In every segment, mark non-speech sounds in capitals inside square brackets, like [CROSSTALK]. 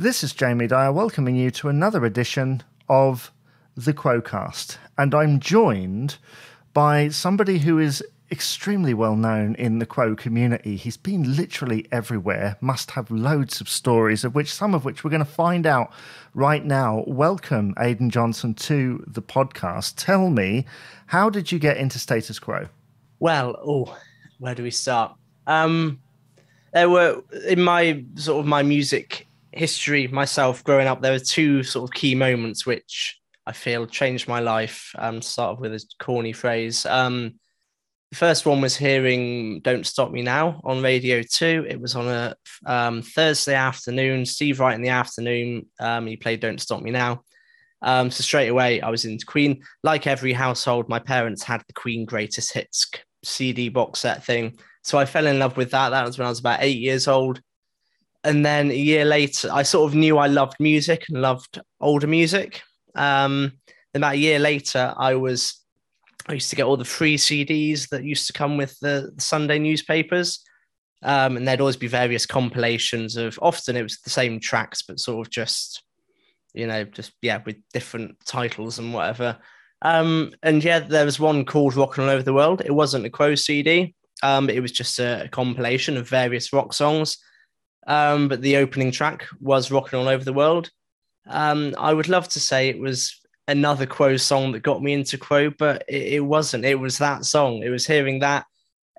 This is Jamie Dyer welcoming you to another edition of the Quocast. And I'm joined by somebody who is extremely well known in the Quo community. He's been literally everywhere, must have loads of stories, of which some of which we're going to find out right now. Welcome, Aidan Johnson, to the podcast. Tell me, how did you get into status quo? Well, oh, where do we start? Um, there were in my sort of my music history myself growing up, there were two sort of key moments which I feel changed my life. Um, start with a corny phrase. Um, the first one was hearing "Don't Stop Me Now" on Radio Two. It was on a um, Thursday afternoon. Steve Wright in the afternoon. Um, he played "Don't Stop Me Now." Um, so straight away, I was into Queen. Like every household, my parents had the Queen Greatest Hits CD box set thing. So I fell in love with that. That was when I was about eight years old. And then a year later, I sort of knew I loved music and loved older music. Um, about a year later, I was I used to get all the free CDs that used to come with the, the Sunday newspapers. Um, and there'd always be various compilations of often it was the same tracks, but sort of just, you know, just yeah, with different titles and whatever. Um, and yeah, there was one called Rocking All Over the World. It wasn't a Quo CD, um, it was just a, compilation of various rock songs. Um, but the opening track was Rocking All Over the World. Um, I would love to say it was another Quo song that got me into Quo, but it, it, wasn't. It was that song. It was hearing that,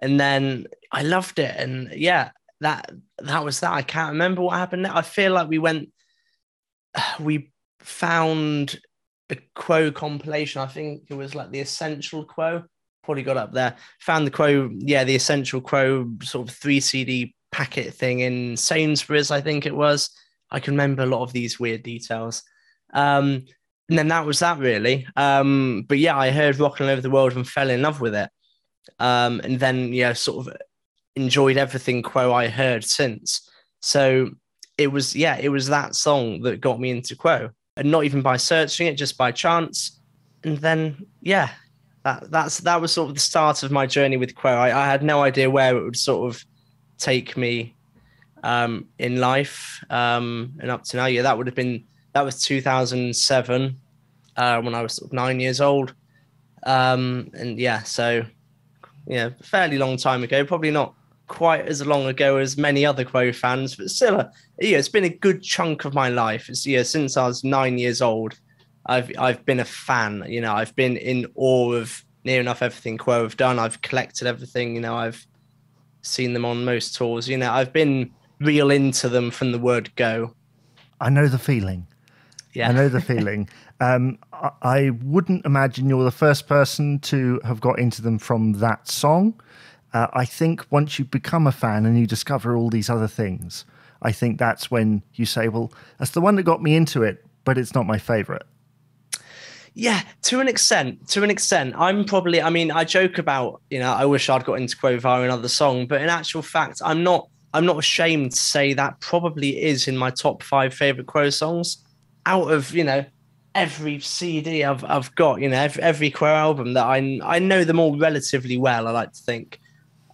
and then I loved it. And yeah, that that was that. I can't remember what happened. I feel like we went, [SIGHS] we found a Quo compilation. I think it was like the Essential Quo. Probably got up there. Found the Quo, yeah, the Essential Quo sort of three CD packet thing in Sainsbury's. I think it was. I can remember a lot of these weird details. Um, and then that was that really. Um, but yeah, I heard Rocking Over the World and fell in love with it. Um, and then yeah, sort of enjoyed everything Quo I heard since. So it was yeah, it was that song that got me into Quo, and not even by searching it, just by chance. And then yeah, that that's that was sort of the start of my journey with Quo. I, I had no idea where it would sort of take me um, in life, um, and up to now, yeah, that would have been that was 2007 uh, when I was sort of nine years old. Um, and yeah, so yeah, fairly long time ago. Probably not quite as long ago as many other Quo fans, but still, a, yeah, it's been a good chunk of my life. It's yeah, since I was nine years old, I've I've been a fan. You know, I've been in awe of near enough everything Quo have done. I've collected everything. You know, I've seen them on most tours. You know, I've been real into them from the word go. I know the feeling. Yeah. I know the feeling. [LAUGHS] Um, I, I wouldn't imagine you're the first person to have got into them from that song. Uh, I think once you become a fan and you discover all these other things, I think that's when you say, well, that's the one that got me into it, but it's not my favorite. Yeah, to an extent. To an extent, I'm probably. I mean, I joke about you know, I wish I'd got into Quo via another song, but in actual fact, I'm not. I'm not ashamed to say that probably is in my top five favorite Quo songs out of you know every CD I've I've got, you know, every, every Quo album that I I know them all relatively well. I like to think,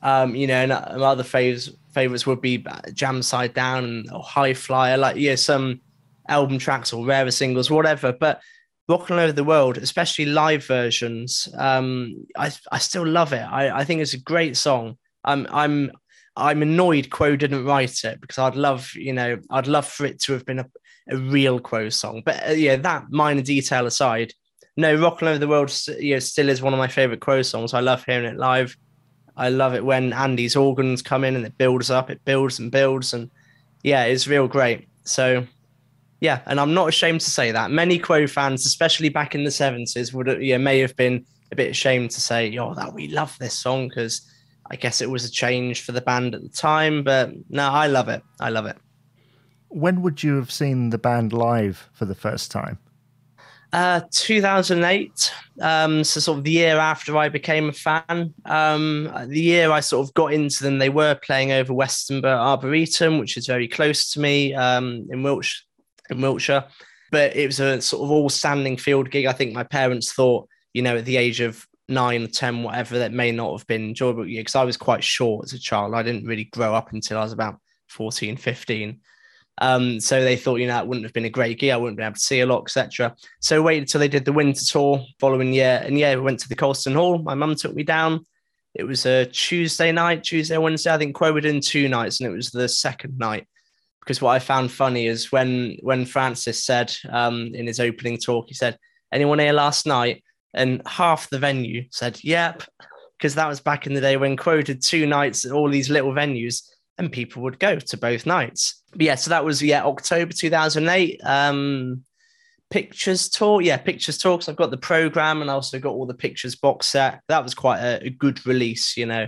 um, you know, and my other favorites favorites would be Jam Side Down and or High Flyer, like yeah, some album tracks or rarer singles, whatever. But Rocking Over the World, especially live versions, um, I I still love it. I, I think it's a great song. I'm I'm I'm annoyed Quo didn't write it because I'd love, you know, I'd love for it to have been a a real Quo song. But uh, yeah, that minor detail aside, no, Rockin' Over the World you know, still is one of my favorite Quo songs. I love hearing it live. I love it when Andy's organs come in and it builds up, it builds and builds. And yeah, it's real great. So yeah, and I'm not ashamed to say that. Many Quo fans, especially back in the 70s, would yeah, may have been a bit ashamed to say, oh, that we love this song because I guess it was a change for the band at the time. But no, I love it. I love it when would you have seen the band live for the first time? Uh, 2008. Um, so sort of the year after I became a fan. Um, the year I sort of got into them, they were playing over Westonbirt Arboretum, which is very close to me um, in Wiltshire. In Wiltshire, but it was a sort of all standing field gig. I think my parents thought, you know, at the age of nine, 10, whatever, that may not have been enjoyable because I was quite short as a child. I didn't really grow up until I was about 14, 15. Um, so they thought, you know, that wouldn't have been a great gig. I wouldn't be able to see a lot, etc. So waited until they did the winter tour following year. And yeah, we went to the Colston Hall. My mum took me down. It was a Tuesday night, Tuesday, Wednesday. I think Quo were doing two nights, and it was the second night. Because what I found funny is when when Francis said um, in his opening talk, he said, "Anyone here last night?" And half the venue said, "Yep," because that was back in the day when quoted two nights at all these little venues and people would go to both nights. But yeah, so that was yeah October 2008. Um, pictures tour, yeah, pictures talks. I've got the program and I also got all the pictures box set. That was quite a, a good release, you know.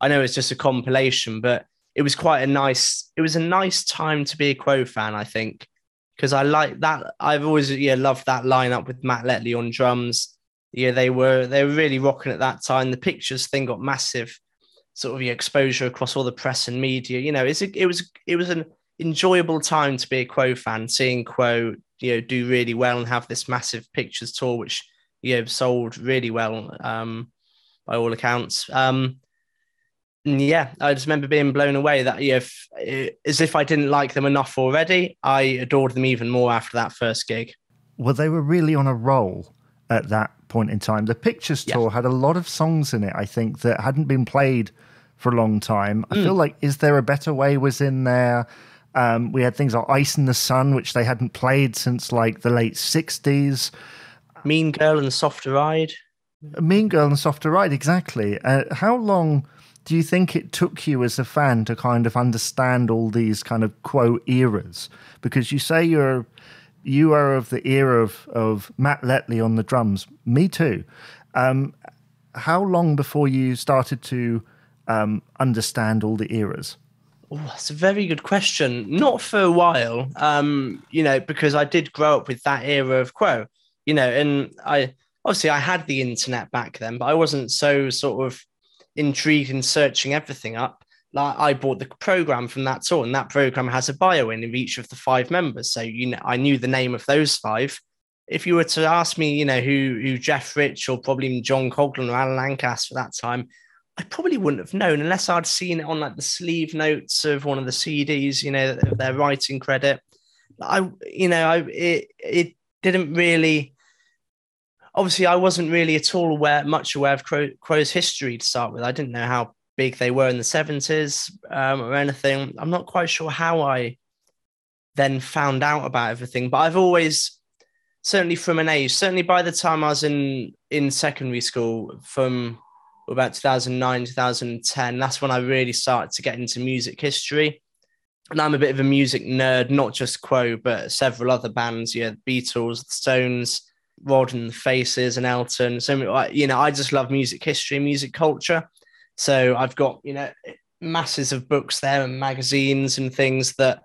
I know it's just a compilation, but it was quite a nice. It was a nice time to be a Quo fan, I think, because I like that. I've always yeah loved that lineup with Matt Letley on drums. Yeah, they were they were really rocking at that time. The pictures thing got massive sort of exposure across all the press and media. You know, it's a, it was it was an enjoyable time to be a Quo fan, seeing Quo you know do really well and have this massive pictures tour, which you know sold really well um, by all accounts. Um, yeah, I just remember being blown away that if as if I didn't like them enough already, I adored them even more after that first gig. Well, they were really on a roll at that point in time. The Pictures Tour yeah. had a lot of songs in it, I think, that hadn't been played for a long time. I mm. feel like Is There a Better Way was in there. Um, we had things like Ice in the Sun, which they hadn't played since like the late 60s. Mean Girl and Softer Ride. Mean Girl and Softer Ride, exactly. Uh, how long do you think it took you as a fan to kind of understand all these kind of Quo eras? Because you say you're you are of the era of, of Matt Letley on the drums. Me too. Um, how long before you started to um, understand all the eras? Oh, that's a very good question. Not for a while, um, you know, because I did grow up with that era of Quo, you know, and I obviously I had the internet back then, but I wasn't so sort of intrigued in searching everything up. Like I bought the program from that tour, and that program has a bio in of each of the five members. So you know, I knew the name of those five. If you were to ask me, you know, who who Jeff Rich or probably John Coghlan or Alan Lancaster at that time, I probably wouldn't have known unless I'd seen it on like the sleeve notes of one of the CDs, you know, their writing credit. I, you know, I it it didn't really. Obviously, I wasn't really at all aware, much aware of Quo, Quo's history to start with. I didn't know how big they were in the seventies um, or anything. I'm not quite sure how I then found out about everything, but I've always, certainly from an age, certainly by the time I was in in secondary school, from about 2009, 2010. That's when I really started to get into music history. And I'm a bit of a music nerd, not just Quo, but several other bands. Yeah, the Beatles, the Stones, Rod and Faces, and Elton. So, you know, I just love music history, music culture. So I've got, you know, masses of books there and magazines and things that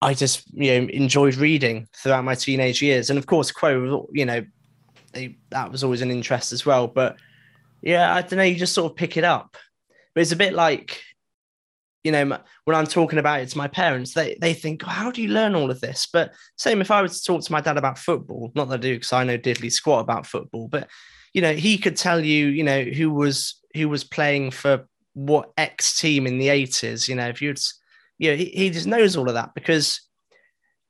I just, you know, enjoyed reading throughout my teenage years. And of course, Quo, you know, they, that was always an interest as well. But yeah, I don't know. You just sort of pick it up, but it's a bit like, you know, when I'm talking about it to my parents, they they think, oh, "How do you learn all of this?" But same if I was to talk to my dad about football, not that I do because I know diddly squat about football, but you know, he could tell you, you know, who was who was playing for what X team in the 80s. You know, if you'd, you know, he, he just knows all of that because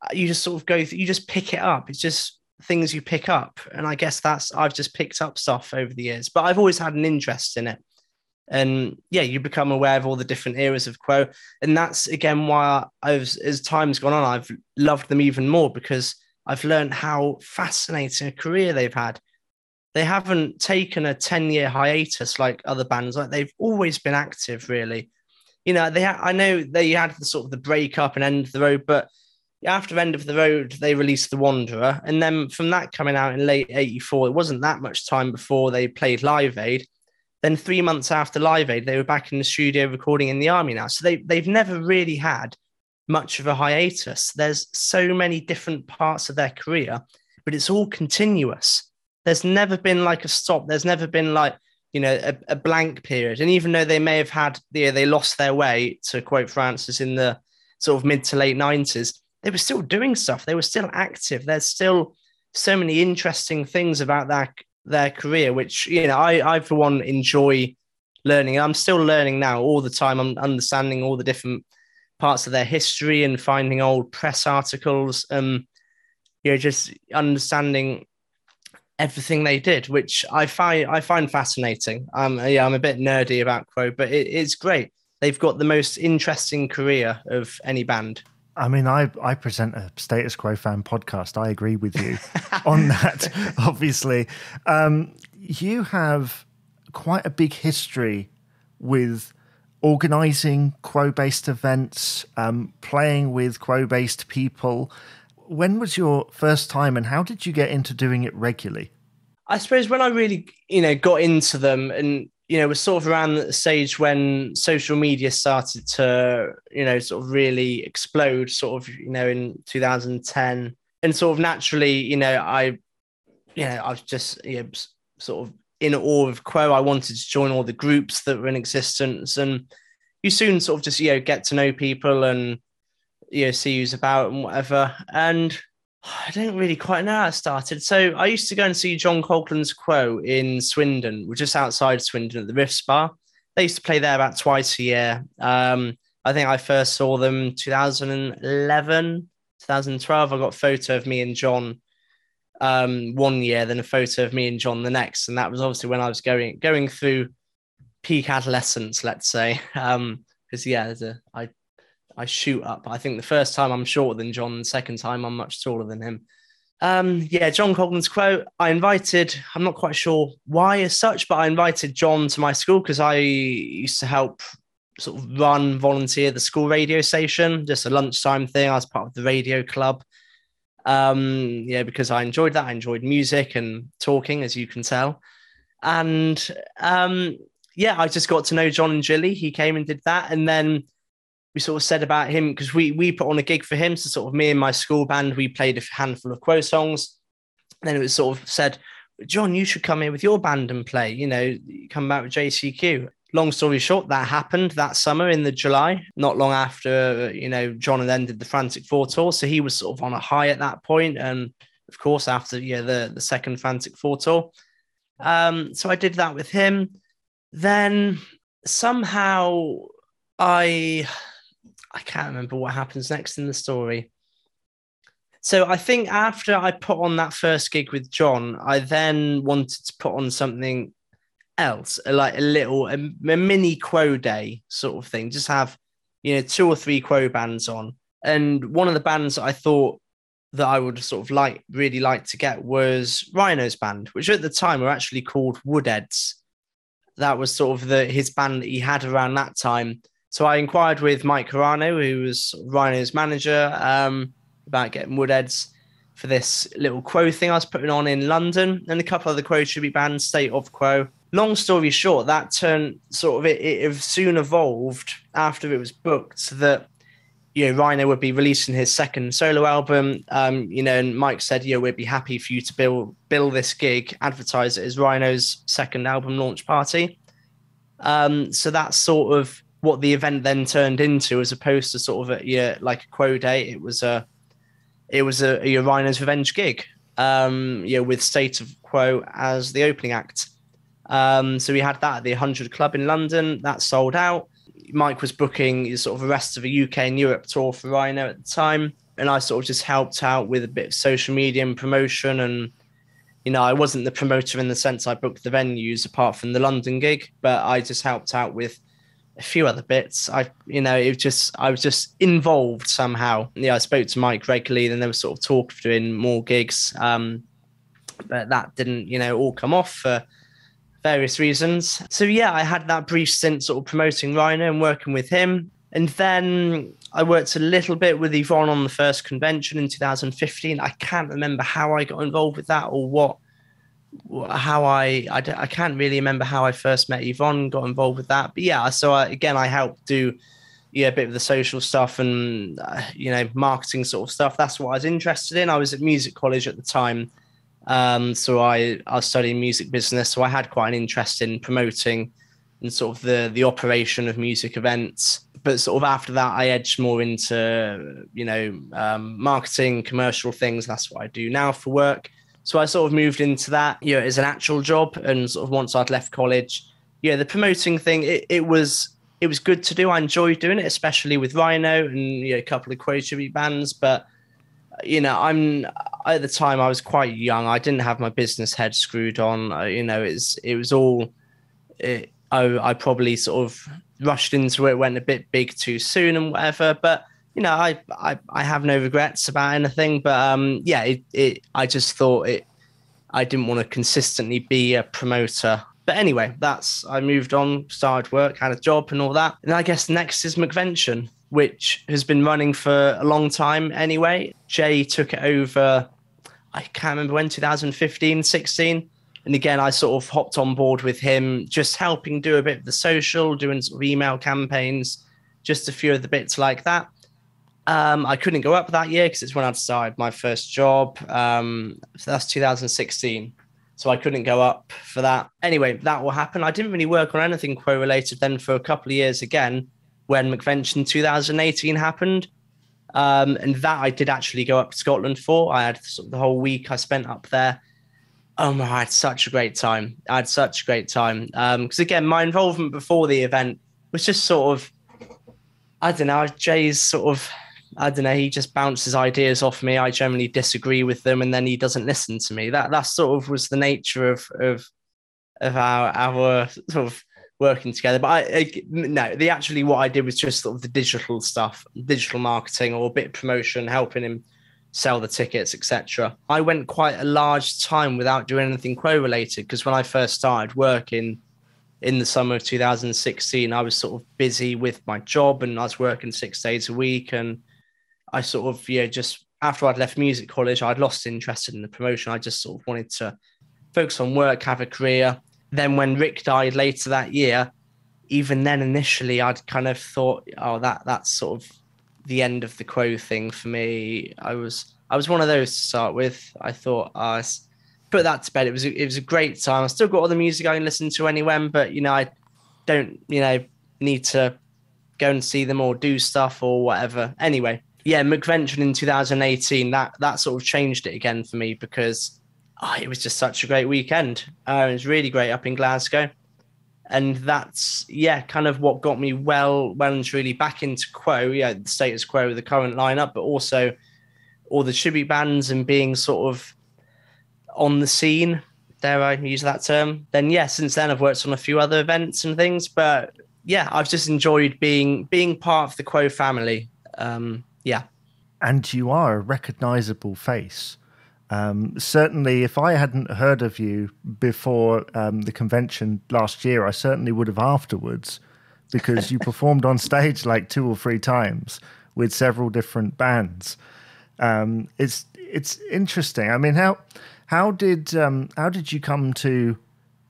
uh, you just sort of go, through, you just pick it up. It's just things you pick up. And I guess that's, I've just picked up stuff over the years, but I've always had an interest in it. And yeah, you become aware of all the different eras of Quo. And that's again why I've, as time's gone on, I've loved them even more because I've learned how fascinating a career they've had. They haven't taken a 10 year hiatus like other bands, like they've always been active, really. You know, they ha- I know they had the sort of the breakup and end of the road, but after End of the Road, they released The Wanderer. And then from that coming out in late 84, it wasn't that much time before they played Live Aid. Then three months after Live Aid, they were back in the studio recording in the army now. So they, they've never really had much of a hiatus. There's so many different parts of their career, but it's all continuous. There's never been like a stop. There's never been like, you know, a, a blank period. And even though they may have had, you know, they lost their way, to quote Francis, in the sort of mid to late 90s, they were still doing stuff. They were still active. There's still so many interesting things about that their career, which you know I I for one enjoy learning. I'm still learning now all the time. I'm understanding all the different parts of their history and finding old press articles. Um, you know, just understanding everything they did, which I find I find fascinating. Um, yeah, I'm a bit nerdy about Quo, but it, it's great. They've got the most interesting career of any band. I mean, I, I present a Status Quo fan podcast. I agree with you [LAUGHS] on that, obviously. Um, you have quite a big history with organizing Quo based events, um, playing with Quo based people. When was your first time and how did you get into doing it regularly? I suppose when I really, you know, got into them and, you know, was sort of around the stage when social media started to, you know, sort of really explode, sort of, you know, in 2010. And sort of naturally, you know, I, you know, I was just, you know, sort of in awe of Quo. I wanted to join all the groups that were in existence. And you soon sort of just, you know, get to know people and, you know, see who's about and whatever. And [SIGHS] I don't really quite know how it started. So I used to go and see John Coghlan's Quo in Swindon, which is outside Swindon at the Riffs Bar. They used to play there about twice a year. Um, I think I first saw them 2011, 2012. I got a photo of me and John um, one year, then a photo of me and John the next, and that was obviously when I was going going through peak adolescence, let's say. [LAUGHS] Um, because yeah, a, I I shoot up. I think the first time I'm shorter than John, the second time I'm much taller than him. Um, yeah, John Coghlan's Quo. I invited, I'm not quite sure why as such, but I invited John to my school because I used to help sort of run, volunteer the school radio station, just a lunchtime thing. I was part of the radio club. Um, yeah, because I enjoyed that. I enjoyed music and talking, as you can tell. And um, yeah, I just got to know John and Jilly. He came and did that. And then we sort of said about him because we we put on a gig for him. So sort of me and my school band, we played a handful of Quo songs. And then it was sort of said, John, you should come here with your band and play. You know, come back with JCQ. Long story short, that happened that summer in the July, not long after, you know, John and then did the Frantic Four tour. So he was sort of on a high at that point. And of course, after yeah, the, the second Frantic Four tour. Um, so I did that with him. Then somehow I I can't remember what happens next in the story. So I think after I put on that first gig with John, I then wanted to put on something else, like a little a, a mini quo day sort of thing. Just have you know two or three quo bands on, and one of the bands I thought that I would sort of like really like to get was Rhino's band, which at the time were actually called Woodheads. That was sort of the his band that he had around that time. So I inquired with Mike Carano, who was Rhino's manager, um, about getting Woodheads for this little Quo thing I was putting on in London, and a couple of the Quo tribute bands, State of Quo. Long story short, that turned sort of it, it soon evolved after it was booked that you know Rhino would be releasing his second solo album. Um, you know, and Mike said, "Yeah, we'd be happy for you to bill bill this gig, advertise it as Rhino's second album launch party." Um, so that's sort of what the event then turned into, as opposed to sort of a yeah, like a quo day. It was a it was a, a Rhino's Revenge gig, um, yeah, with State of Quo as the opening act. Um, so we had that at the 100 Club in London. That sold out. Mike was booking sort of the rest of a UK and Europe tour for Rhino at the time, and I sort of just helped out with a bit of social media and promotion. And you know, I wasn't the promoter in the sense I booked the venues apart from the London gig, but I just helped out with a few other bits. I, you know, it was just I was just involved somehow. Yeah, I spoke to Mike regularly, and then there was sort of talk of doing more gigs, um, but that didn't, you know, all come off for various reasons. So yeah, I had that brief stint sort of promoting Rhino and working with him, and then I worked a little bit with Yvonne on the first convention in 2015. I can't remember how I got involved with that or what how I, I I can't really remember how I first met Yvonne, got involved with that, but yeah. So I, again, I helped do yeah a bit of the social stuff and uh, you know marketing sort of stuff. That's what I was interested in. I was at music college at the time, um, so I I was studying music business, so I had quite an interest in promoting and sort of the the operation of music events. But sort of after that, I edged more into you know um, marketing, commercial things. That's what I do now for work. So I sort of moved into that, you know, as an actual job. And sort of once I'd left college, yeah, the promoting thing, it, it was it was good to do. I enjoyed doing it, especially with Rhino and you know, a couple of Quo tribute bands. But you know, I'm at the time I was quite young. I didn't have my business head screwed on. You know, it's it was all. It, I I probably sort of rushed into it, went a bit big too soon, and whatever. But you know, I I, I have no regrets about anything. But um, yeah, it, it I just thought it. I didn't want to consistently be a promoter but anyway, that's I moved on, started work, had a job, and all that. And I guess next is McVention, which has been running for a long time anyway. Jay took it over, I can't remember when, 2015, 16. And again, I sort of hopped on board with him, just helping do a bit of the social, doing sort of email campaigns, just a few of the bits like that. Um, I couldn't go up that year because it's when I'd started my first job. Um, so that's 2016 so I couldn't go up for that. Anyway, that will happen. I didn't really work on anything Quo related then for a couple of years again when McVention 2018 happened. Um, and that I did actually go up to Scotland for. I had the whole week I spent up there. Oh my, I had such a great time. I had such a great time. Because um, again, my involvement before the event was just sort of, I don't know, Jay's sort of I don't know, he just bounces ideas off me. I generally disagree with them, and then he doesn't listen to me. That that sort of was the nature of of of our our sort of working together. But I, I no, the actually what I did was just sort of the digital stuff, digital marketing or a bit of promotion, helping him sell the tickets, etc. I went quite a large time without doing anything Quo related because when I first started working in the summer of 2016, I was sort of busy with my job and I was working six days a week and I sort of, yeah, just after I'd left music college, I'd lost interest in the promotion. I just sort of wanted to focus on work, have a career. Then when Rick died later that year, even then initially I'd kind of thought, oh, that that's sort of the end of the Quo thing for me. I was I was one of those to start with. I thought I uh, put that to bed. It was a, it was a great time. I still got all the music I can listen to anywhere, but you know I don't you know need to go and see them or do stuff or whatever. Anyway, yeah, McVention in 2018, that that sort of changed it again for me because oh, it was just such a great weekend. Uh, it was really great up in Glasgow. And that's yeah, kind of what got me well, well and truly back into Quo, yeah, the status quo, with the current lineup, but also all the tribute bands and being sort of on the scene, dare I use that term. Then yeah, since then I've worked on a few other events and things, but yeah, I've just enjoyed being being part of the Quo family. Um, yeah. And you are a recognizable face. Um, certainly, if I hadn't heard of you before um, the convention last year, I certainly would have afterwards because you [LAUGHS] performed on stage like two or three times with several different bands. Um, it's it's interesting. I mean, how how did um, how did you come to,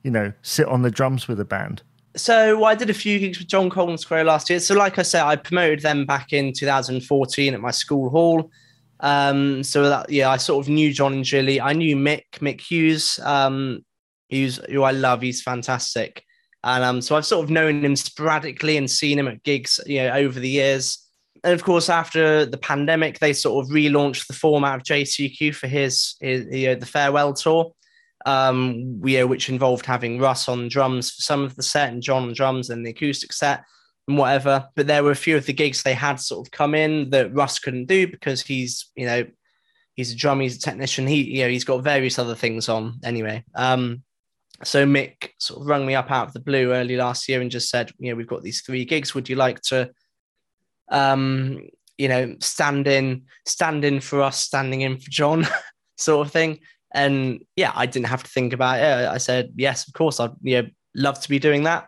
you know, sit on the drums with a band? So I did a few gigs with John Coghlan's Quo last year. So, like I said, I promoted them back in 2014 at my school hall. Um, so that yeah, I sort of knew John and Julie. I knew Mick, Mick Hughes, um, who I love. He's fantastic, and um, so I've sort of known him sporadically and seen him at gigs, you know, over the years. And of course, after the pandemic, they sort of relaunched the format of JCQ for his, his you know, the farewell tour um, know, which involved having Russ on drums for some of the set and John on drums and the acoustic set and whatever. But there were a few of the gigs they had sort of come in that Russ couldn't do because he's, you know, he's a drummer, he's a technician. He, you know, he's got various other things on anyway. Um, so Mick sort of rung me up out of the blue early last year and just said, you know, we've got these three gigs. Would you like to, um, you know, stand in, stand in for us, standing in for John, [LAUGHS] sort of thing? And yeah, I didn't have to think about it. I said, yes, of course, I'd you know, love to be doing that.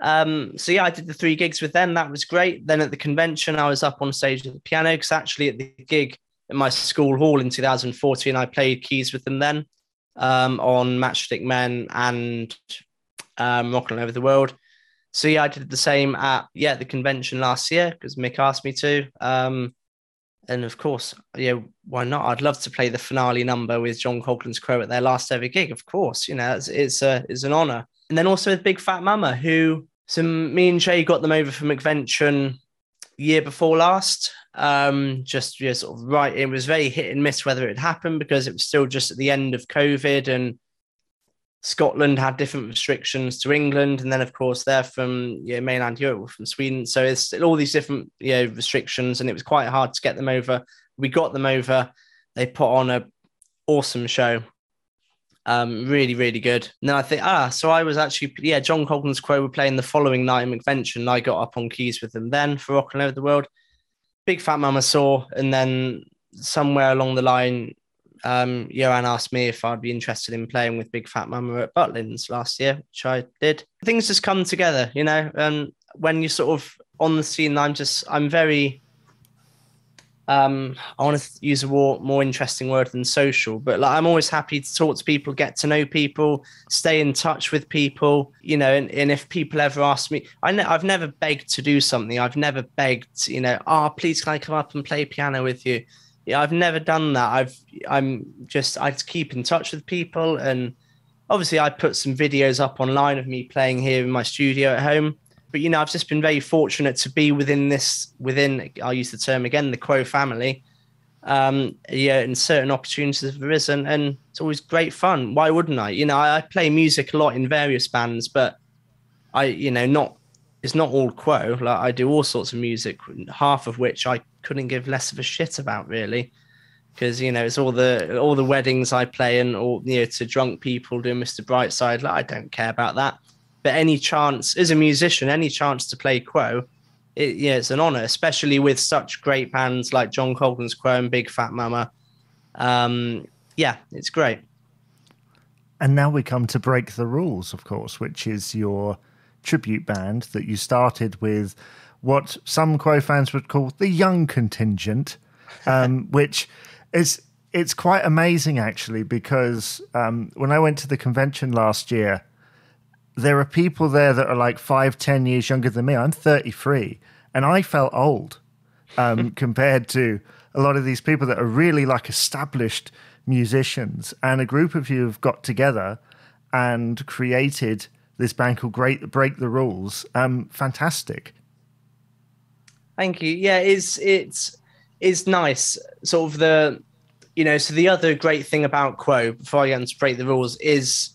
Um, so yeah, I did the three gigs with them. That was great. Then at the convention, I was up on stage with the piano because actually at the gig at my school hall in 2014, I played keys with them then um, on Matchstick Men and um, Rockin' Over the World. So yeah, I did the same at yeah the convention last year because Mick asked me to. Um, and of course, yeah, why not? I'd love to play the finale number with John Coghlan's Quo at their last ever gig. Of course, you know, it's it's, a, it's an honor. And then also with Big Fat Mama, who so me and Jay got them over from McVention year before last. Um, just sort of right. It was very hit and miss whether it happened because it was still just at the end of COVID and Scotland had different restrictions to England, and then of course they're from you know, mainland Europe, from Sweden. So it's all these different you know, restrictions, and it was quite hard to get them over. We got them over. They put on a awesome show. Um, really, really good. Then I think, ah, so I was actually, yeah, John Coghlan's Quo were playing the following night in McVention. And I got up on keys with them then for Rocking Over the World. Big Fat Mama saw, and then somewhere along the line, um, Johan asked me if I'd be interested in playing with Big Fat Mama at Butlins last year, which I did. Things just come together, you know. And when you're sort of on the scene, I'm just, I'm very, um, I want to use a more, more interesting word than social, but like I'm always happy to talk to people, get to know people, stay in touch with people, you know. And, and if people ever ask me, I ne- I've never begged to do something. I've never begged, you know, ah, oh, please can I come up and play piano with you? Yeah, I've never done that. I've I'm just I keep in touch with people, and obviously I put some videos up online of me playing here in my studio at home but you know, I've just been very fortunate to be within this, within I'll use the term again, the Quo family. Um, yeah, and certain opportunities have arisen, and it's always great fun. Why wouldn't I? You know, I, I play music a lot in various bands, but I, you know, not it's not all Quo. Like I do all sorts of music, half of which I couldn't give less of a shit about, really because you know it's all the all the weddings I play and all you know to drunk people doing Mr. Brightside. Like I don't care about that. But any chance, as a musician, any chance to play Quo, it, yeah, it's an honor, especially with such great bands like John Coghlan's Quo and Big Fat Mama. Um, yeah, it's great. And now we come to Break the Rules, of course, which is your tribute band that you started with what some Quo fans would call the young contingent, um, [LAUGHS] which is it's quite amazing actually because um, when I went to the convention last year, there are people there that are like five, ten years younger than me. I'm 33, and I felt old um, [LAUGHS] compared to a lot of these people that are really like established musicians. And a group of you have got together and created this band called Great Break the Rules. Um, fantastic. Thank you. Yeah, it's it's it's nice. Sort of the you know, so the other great thing about Quo, before I get into break the rules, is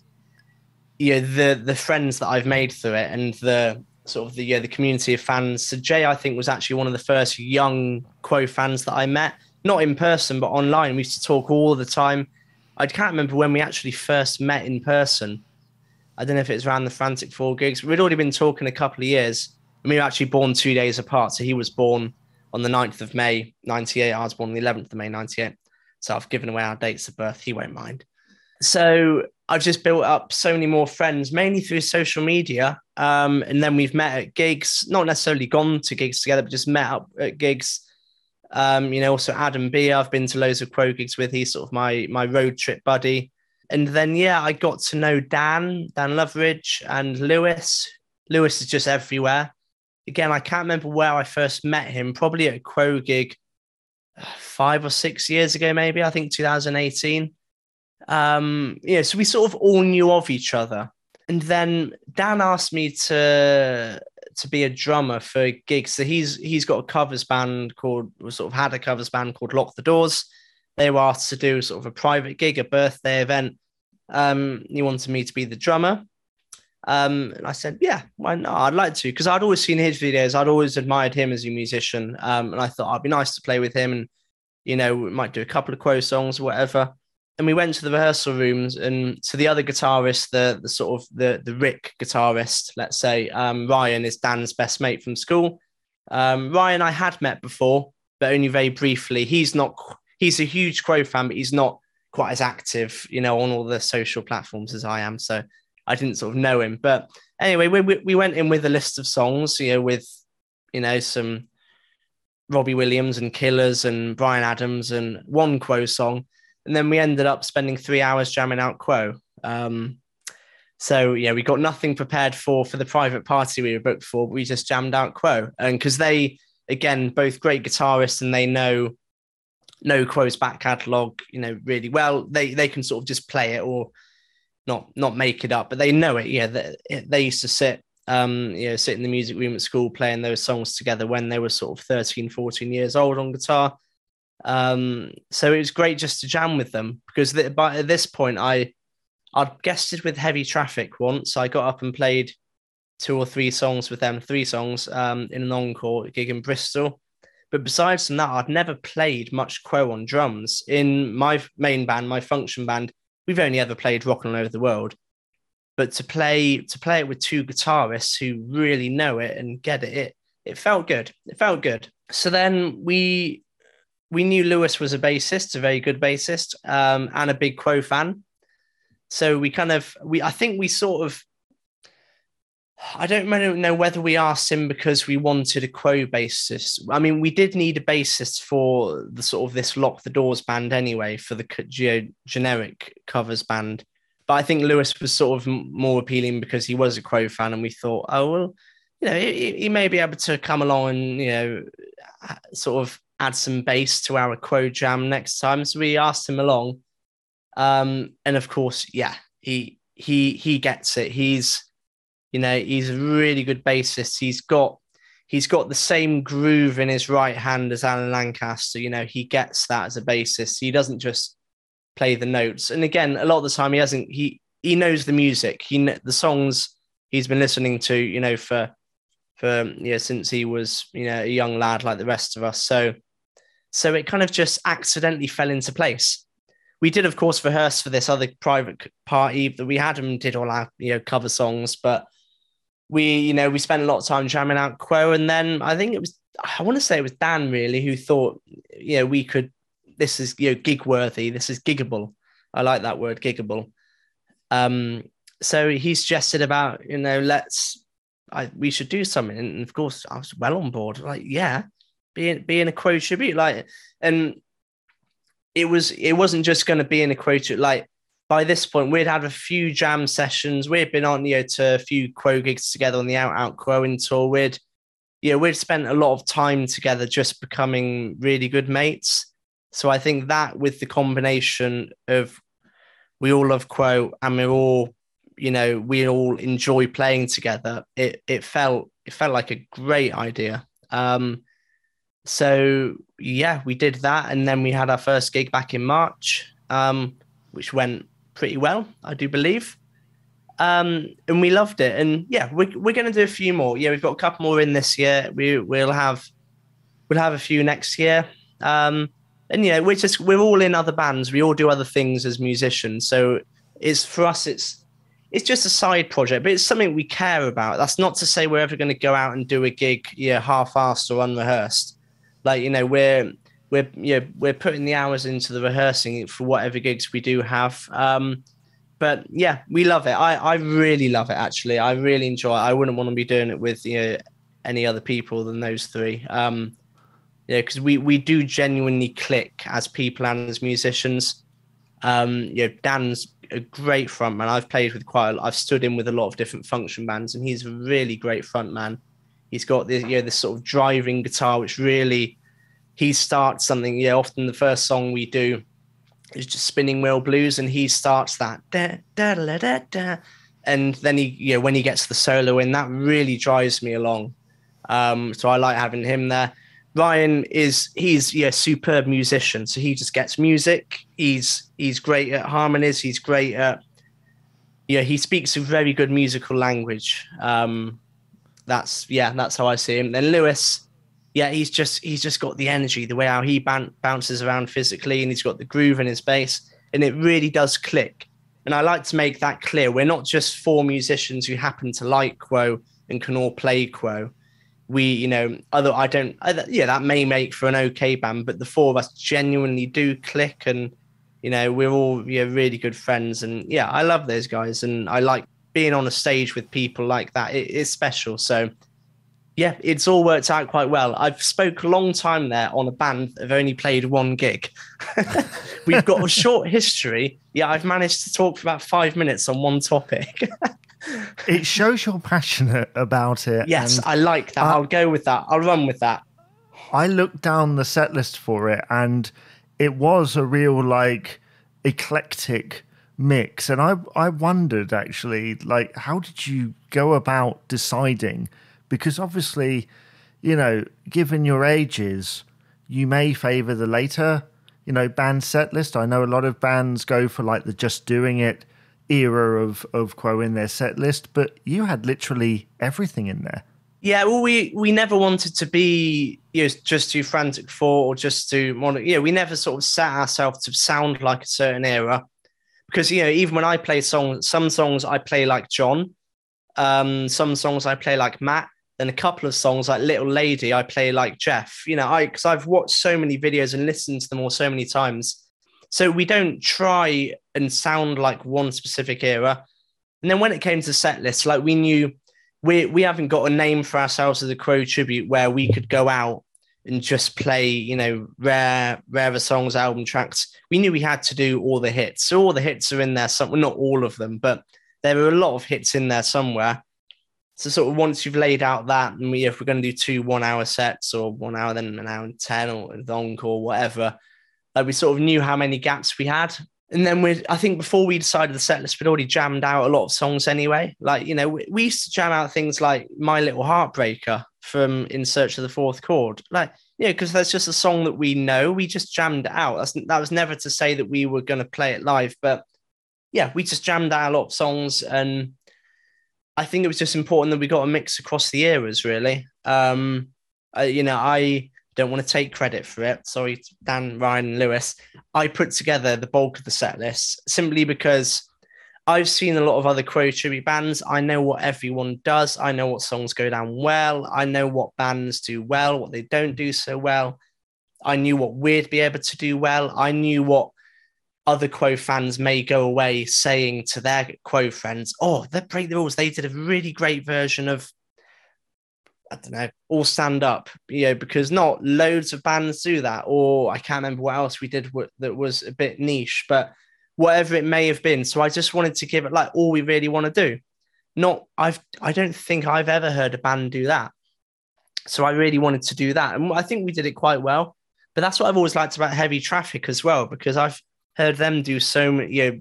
you know the the friends that I've made through it and the sort of the yeah, the community of fans. So Jay, I think, was actually one of the first young Quo fans that I met, not in person but online. We used to talk all the time. I can't remember when we actually first met in person. I don't know if it was around the Frantic Four gigs. We'd already been talking a couple of years. And we were actually born two days apart. So he was born on the 9th of May, 98. I was born on the 11th of May, 98. So I've given away our dates of birth. He won't mind. So I've just built up so many more friends, mainly through social media. Um, and then we've met at gigs, not necessarily gone to gigs together, but just met up at gigs. Um, you know, also Adam B, I've been to loads of Quo gigs with. He's sort of my my road trip buddy. And then yeah, I got to know Dan, Dan Loveridge, and Lewis. Lewis is just everywhere. Again, I can't remember where I first met him. Probably at a Quo gig uh, five or six years ago, maybe. I think 2018 um, yeah, so we sort of all knew of each other. And then Dan asked me to to be a drummer for gigs. So he's he's got a covers band called sort of had a covers band called Lock the Doors. They were asked to do sort of a private gig, a birthday event. Um, he wanted me to be the drummer. Um, and I said, yeah, why not? I'd like to, because I'd always seen his videos. I'd always admired him as a musician. Um, and I thought I'd be nice to play with him and, you know, we might do a couple of Quo songs or whatever and we went to the rehearsal rooms and so the other guitarist the the sort of the the rick guitarist let's say um, ryan is dan's best mate from school um, ryan i had met before but only very briefly he's not he's a huge Quo fan but he's not quite as active you know on all the social platforms as i am so i didn't sort of know him but anyway we, we went in with a list of songs you know with you know some robbie williams and killers and Bryan adams and one Quo song and then we ended up spending three hours jamming out Quo. Um, so yeah, we got nothing prepared for for the private party we were booked for. we just jammed out Quo, and because they again both great guitarists and they know know Quo's back catalog, you know really well. They they can sort of just play it or not not make it up, but they know it. Yeah, they, they used to sit um you know sit in the music room at school playing those songs together when they were sort of 13 14 years old on guitar um, so it was great just to jam with them because by at this point, I I'd guested with Heavy Traffic once. I got up and played two or three songs with them, three songs um, in an encore gig in Bristol. But besides from that, I'd never played much Quo on drums. In my main band, my function band, we've only ever played Rocking All Over the World. But to play to play it with two guitarists who really know it and get it, it it felt good. It felt good. So then we we knew Lewis was a bassist, a very good bassist, um, and a big Quo fan. So we kind of we I think we sort of I don't know whether we asked him because we wanted a Quo bassist. I mean, we did need a bassist for the sort of this Lock the Doors band anyway, for the geo generic covers band. But I think Lewis was sort of more appealing because he was a Quo fan, and we thought, oh well, you know, he, he may be able to come along and you know, sort of add some bass to our Quo jam next time. So we asked him along, um, and of course, yeah, he he he gets it. He's you know, he's a really good bassist. He's got he's got the same groove in his right hand as Alan Lancaster. You know, he gets that as a bassist. He doesn't just play the notes. And again, a lot of the time he hasn't. He he knows the music. He the songs he's been listening to. You know, for for yeah since he was you know a young lad like the rest of us. So so it kind of just accidentally fell into place. We did, of course, rehearse for this other private party that we had and did all our you know cover songs, but we, you know, we spent a lot of time jamming out Quo, and then I think it was, I want to say it was Dan really who thought, you know, we could, this is, you know, gig worthy, this is giggable. I like that word, giggable. Um, so he suggested about, you know, let's, I, we should do something. And of course, I was well on board. Like, yeah, being being a Quo tribute, like, and it was it wasn't just going to be in a Quo tribute. Like, by this point, we'd had a few jam sessions. We'd been on, you know, to a few Quo gigs together on the Out Out Quoing tour. We'd, you know, we'd spent a lot of time together just becoming really good mates. So I think that with the combination of we all love Quo and we're all, you know, we all enjoy playing together, it it felt it felt like a great idea. Um, so yeah, we did that, and then we had our first gig back in March, um, which went pretty well, I do believe. Um, and we loved it. And yeah, we're, we're going to do a few more. Yeah, we've got a couple more in this year. We we'll have we'll have a few next year. Um, and you know, we're just we're all in other bands. We all do other things as musicians. So it's for us, it's it's just a side project, but it's something we care about. That's not to say we're ever going to go out and do a gig, yeah, half-assed or unrehearsed. Like you know, we're we're you know, we're putting the hours into the rehearsing for whatever gigs we do have. Um, but yeah, we love it. I, I really love it. Actually, I really enjoy it. I wouldn't want to be doing it with you know, any other people than those three. Um, yeah, because we we do genuinely click as people and as musicians. Um, you know, Dan's a great frontman. I've played with quite. A, I've stood in with a lot of different function bands, and he's a really great frontman. He's got this, you know, this sort of driving guitar, which really he starts something. Yeah, often the first song we do is just spinning wheel blues, and he starts that da da da da da, and then he, know, when he gets the solo in, that really drives me along. Um, so I like having him there. Ryan is he's yeah superb musician, so he just gets music. He's he's great at harmonies. He's great at yeah. He speaks a very good musical language. Um, that's yeah, that's how I see him. Then Lewis, yeah, he's just he's just got the energy, the way how he ban- bounces around physically, and he's got the groove in his bass, and it really does click. And I like to make that clear. We're not just four musicians who happen to like Quo and can all play Quo. We, you know, other I don't, yeah, that may make for an okay band, but the four of us genuinely do click, and you know, we're all yeah really good friends, and yeah, I love those guys, and I like being on a stage with people like that. It is special. So yeah, it's all worked out quite well. I've spoke a long time there on a band that have only played one gig. [LAUGHS] We've got a short history. Yeah, I've managed to talk for about five minutes on one topic. [LAUGHS] it shows you're passionate about it. Yes, I like that. I, I'll go with that. I'll run with that. I looked down the set list for it and it was a real like eclectic mix. And I I wondered actually, like, how did you go about deciding because obviously, you know, given your ages, you may favor the later, you know, band set list. I know a lot of bands go for like the just doing it era of of Quo in their set list, but you had literally everything in there. Yeah, well, we we never wanted to be you know just too Frantic Four or just too want you know we never sort of set ourselves to sound like a certain era because you know even when I play songs, some songs I play like John, um, some songs I play like Matt, and a couple of songs like Little Lady I play like Jeff. You know, I because I've watched so many videos and listened to them all so many times, so we don't try and sound like one specific era. And then when it came to set lists, like we knew we we haven't got a name for ourselves as a Quo tribute where we could go out and just play, you know, rare, rarer songs, album tracks. We knew we had to do all the hits. So all the hits are in there. Some, not all of them, but there are a lot of hits in there somewhere. So sort of once you've laid out that, and we if we're going to do two one-hour sets or one hour, then an hour and ten or a encore, whatever, like we sort of knew how many gaps we had and then we I think before we decided the set list, we'd already jammed out a lot of songs anyway. Like, you know, we, we used to jam out things like My Little Heartbreaker from In Search of the Fourth Chord. Like, yeah, because that's just a song that we know. We just jammed it out. That's, that was never to say that we were going to play it live, but yeah, we just jammed out a lot of songs. And I think it was just important that we got a mix across the eras, really. Um, uh, you know, I don't want to take credit for it. Sorry, Dan, Ryan, Lewis. I put together the bulk of the set list simply because I've seen a lot of other Quo tribute bands. I know what everyone does. I know what songs go down well. I know what bands do well, what they don't do so well. I knew what we'd be able to do well. I knew what other Quo fans may go away saying to their Quo friends, oh, they break the rules. They did a really great version of I don't know, all stand up, you know, because not loads of bands do that. Or I can't remember what else we did that was a bit niche, but whatever it may have been. So I just wanted to give it like all we really want to do. Not, I've, I don't think I've ever heard a band do that. So I really wanted to do that. And I think we did it quite well. But that's what I've always liked about Heavy Traffic as well, because I've heard them do so many, you know,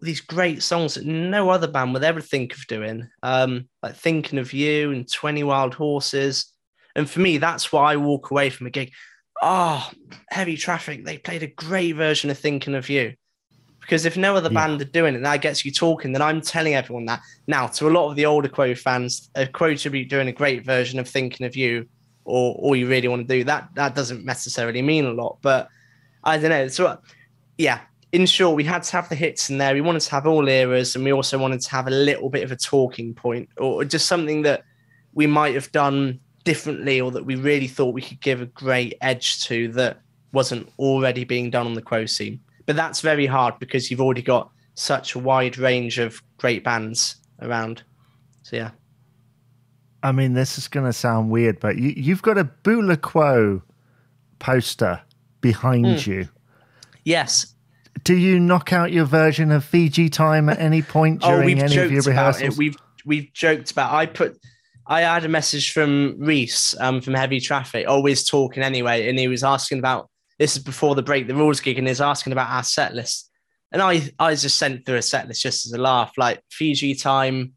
these great songs that no other band would ever think of doing. Um, like Thinking of You and 20 Wild Horses. And for me, that's why I walk away from a gig. Oh, heavy traffic. They played a great version of Thinking of You. Because if no other yeah. band are doing it, that gets you talking, then I'm telling everyone that. Now, to a lot of the older Quo fans, a Quo tribute doing a great version of Thinking of You, or all you really want to do, that that doesn't necessarily mean a lot. But I don't know. So yeah, in short, we had to have the hits in there. We wanted to have all eras, and we also wanted to have a little bit of a talking point, or just something that we might have done differently, or that we really thought we could give a great edge to that wasn't already being done on the Quo scene. But that's very hard because you've already got such a wide range of great bands around. So yeah. I mean, this is going to sound weird, but you, you've got a Bula Quo poster behind mm. you. Yes, do you knock out your version of Fiji time at any point oh, during oh, any of your rehearsals? We've we've joked about. I put. I had a message from Reese um, from Heavy Traffic, always talking anyway, and he was asking about this is before the break the rules gig, and he's asking about our set list. And I I just sent through a set list just as a laugh, like Fiji time,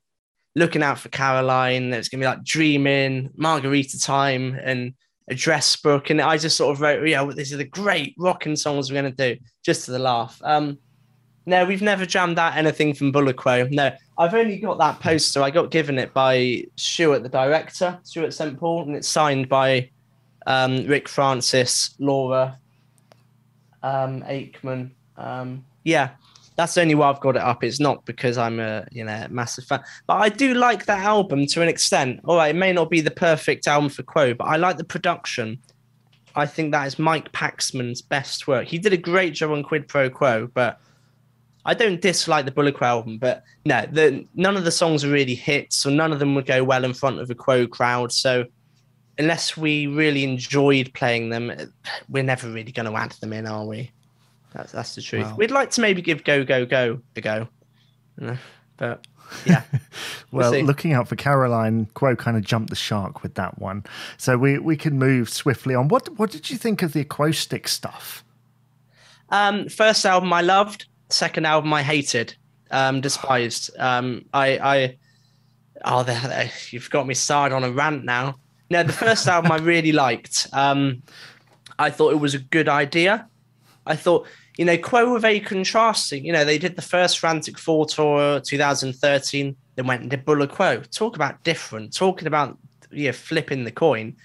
looking out for Caroline. It's gonna be like dreaming, Margarita time, and address book, and I just sort of wrote, yeah, well, these are the great rocking songs we're going to do, just to the laugh. Um, no, we've never jammed out anything from Bula Quo. No, I've only got that poster. I got given it by Stuart, the director, Stuart St. Paul, and it's signed by um, Rick Francis, Laura um, Aikman. Um, yeah, that's only why I've got it up. It's not because I'm a you know massive fan, but I do like that album to an extent. All right, it may not be the perfect album for Quo, but I like the production. I think that is Mike Paxman's best work. He did a great job on Quid Pro Quo, but I don't dislike the Bula Quo album. But no, the, none of the songs are really hits, or none of them would go well in front of a Quo crowd. So unless we really enjoyed playing them, we're never really going to add them in, are we? That's that's the truth. Wow. We'd like to maybe give Go Go Go a go, but yeah. [LAUGHS] well, we'll looking out for Caroline, Quo kind of jumped the shark with that one, so we we can move swiftly on. What what did you think of the acoustic stuff? Um, first album I loved. Second album I hated, um, despised. Um, I I oh, they, they, you've got me started on a rant now. No, the first album I really liked. Um, I thought it was a good idea. I thought, you know, Quo were very contrasting. You know, they did the first Frantic Four tour 2013, then went and did Bula Quo. Talk about different, talking about you know, flipping the coin.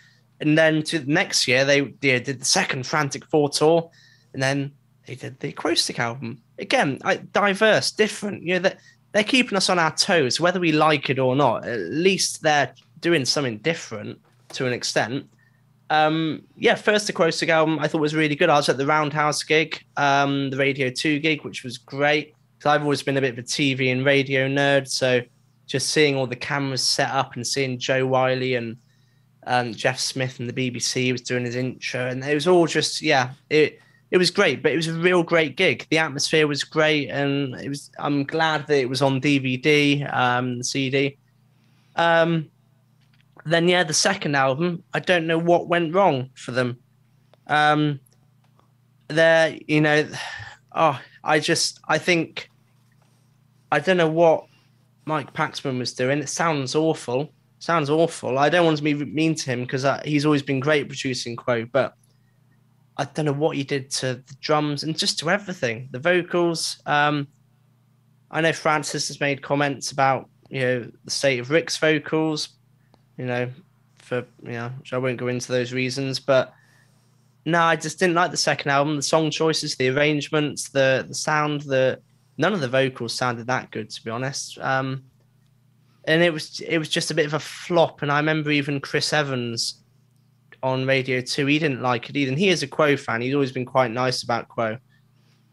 And then to the next year, they, they did the second Frantic Four tour, and then they did the Aquostic album. Again, I, diverse, different. You know, that they're keeping us on our toes, whether we like it or not. At least they're doing something different to an extent. Um, yeah, first Aquostic album I thought was really good. I was at the Roundhouse gig, um, the Radio 2 gig, which was great. Because I've always been a bit of a TV and radio nerd. So just seeing all the cameras set up and seeing Jo Whiley and um, Jeff Smith and the BBC was doing his intro, and it was all just yeah, it it was great. But it was a real great gig. The atmosphere was great, and it was. I'm glad that it was on DVD, um, CD. Um, then yeah, the second album, I don't know what went wrong for them. Um, there, you know, oh, I just I think I don't know what Mike Paxman was doing. It sounds awful. Sounds awful. I don't want to be mean to him because uh, he's always been great producing Quo, but I don't know what he did to the drums and just to everything. The vocals. Um, I know Francis has made comments about you know the state of Rick's vocals, you know, for you know, I won't go into those reasons, but no, I just didn't like the second album. The song choices, the arrangements, the the sound, the none of the vocals sounded that good to be honest. Um, and it was it was just a bit of a flop. And I remember even Chris Evans on Radio Two, he didn't like it either. And he is a Quo fan. He's always been quite nice about Quo.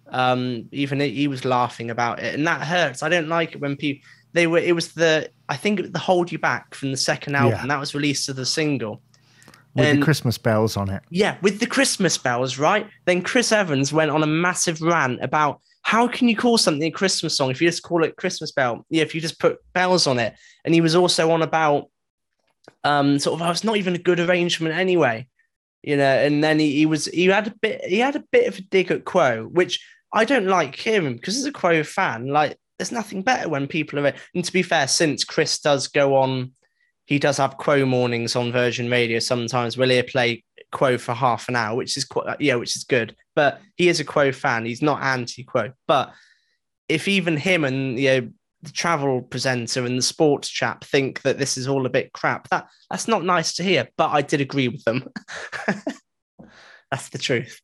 Um, even he was laughing about it, and that hurts. I don't like it when people they were. It was the I think it the Hold You Back from the second album yeah. that was released as a single. With and, the Christmas bells on it. Yeah, with the Christmas bells, right? Then Chris Evans went on a massive rant about how can you call something a Christmas song if you just call it Christmas bell? Yeah, if you just put bells on it. And he was also on about um sort of oh, it's not even a good arrangement anyway. You know, and then he, he was he had a bit he had a bit of a dig at Quo, which I don't like hearing because as a Quo fan, like there's nothing better when people are. And to be fair, since Chris does go on, he does have Quo mornings on Virgin Radio sometimes. Will he play Quo for half an hour, which is quite uh, yeah, which is good. But he is a Quo fan. He's not anti-Quo. But if even him and you know the travel presenter and the sports chap think that this is all a bit crap, that that's not nice to hear. But I did agree with them. [LAUGHS] that's the truth.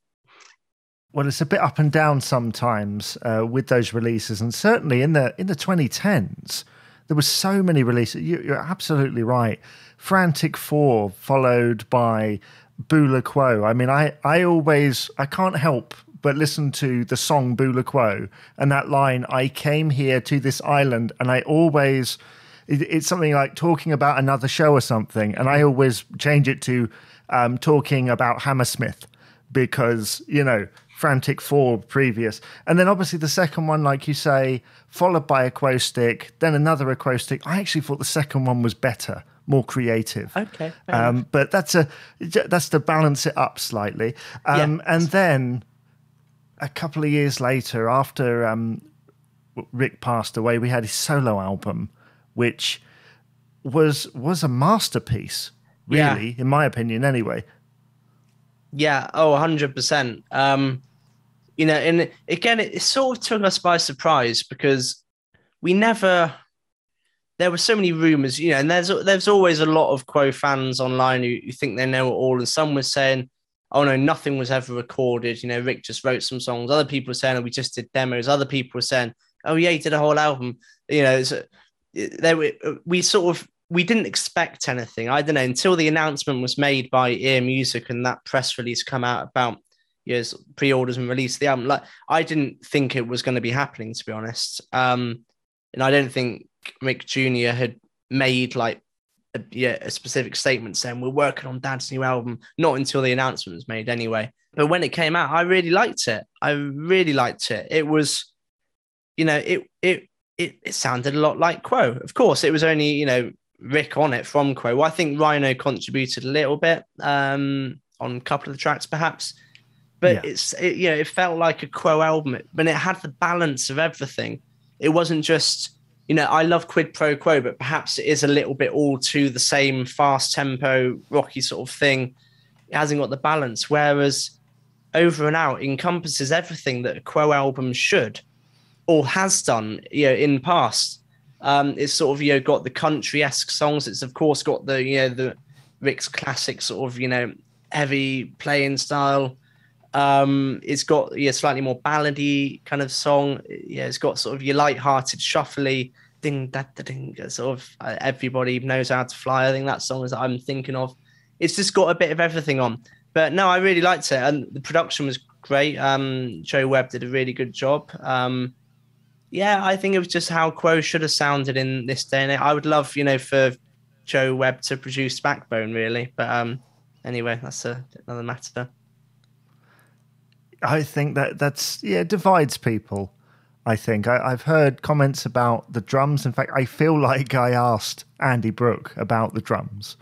Well, it's a bit up and down sometimes uh, with those releases, and certainly in the in the 2010s, there were so many releases. You, are absolutely right. Frantic Four, followed by Bula Quo. I mean, I I always I can't help but listen to the song Bula Quo and that line. I came here to this island, and I always it's something like talking about another show or something, and I always change it to um, talking about Hammersmith because you know Frantic Four previous. And then obviously the second one, like you say, followed by Aquostic, then another Aquostic. I actually thought the second one was better, more creative. Okay. Um, but that's a that's to balance it up slightly. Um, yeah. And then a couple of years later, after um, Rick passed away, we had his solo album, which was was a masterpiece, really, yeah. in my opinion, anyway. Yeah. Oh, 100%. Um, you know, and again, it, sort of took us by surprise because we never. There were so many rumors, you know, and there's there's always a lot of Quo fans online who, who think they know it all, and some were saying, "Oh no, nothing was ever recorded." You know, Rick just wrote some songs. Other people were saying, "Oh, we just did demos." Other people were saying, "Oh yeah, he did a whole album." You know, there we sort of we didn't expect anything. I don't know until the announcement was made by Ear Music and that press release come out about years pre-orders and release the album. Like I didn't think it was going to be happening, to be honest. Um, and I don't think Rick Jr. had made like a, yeah, a specific statement saying we're working on Dad's new album. Not until the announcement was made, anyway. But when it came out, I really liked it. I really liked it. It was, you know, it it it, it sounded a lot like Quo. Of course, it was only you know Rick on it from Quo. Well, I think Rhino contributed a little bit um, on a couple of the tracks, perhaps but yeah. it's it, you know it felt like a Quo album, but it had the balance of everything. It wasn't just you know I love Quid Pro Quo, but perhaps it is a little bit all to the same fast tempo, rocky sort of thing. It hasn't got the balance. Whereas over and out encompasses everything that a Quo album should or has done, you know, in past. Um, it's sort of you know got the country esque songs. It's of course got the you know the Rick's classic sort of you know heavy playing style. Um, it's got yeah slightly more ballady kind of song. Yeah, it's got sort of your light-hearted, shuffly ding da da ding. Sort of uh, everybody knows how to fly. I think that song is I'm thinking of. It's just got a bit of everything on. But no, I really liked it, and the production was great. Um, Joe Webb did a really good job. Um, yeah, I think it was just how Quo should have sounded in this day and age. I would love, you know, for Joe Webb to produce Backbone, really. But um, anyway, that's a, another matter. I think that that's yeah divides people. I think I, have heard comments about the drums. In fact, I feel [LAUGHS] like I asked Andy Brook about the drums,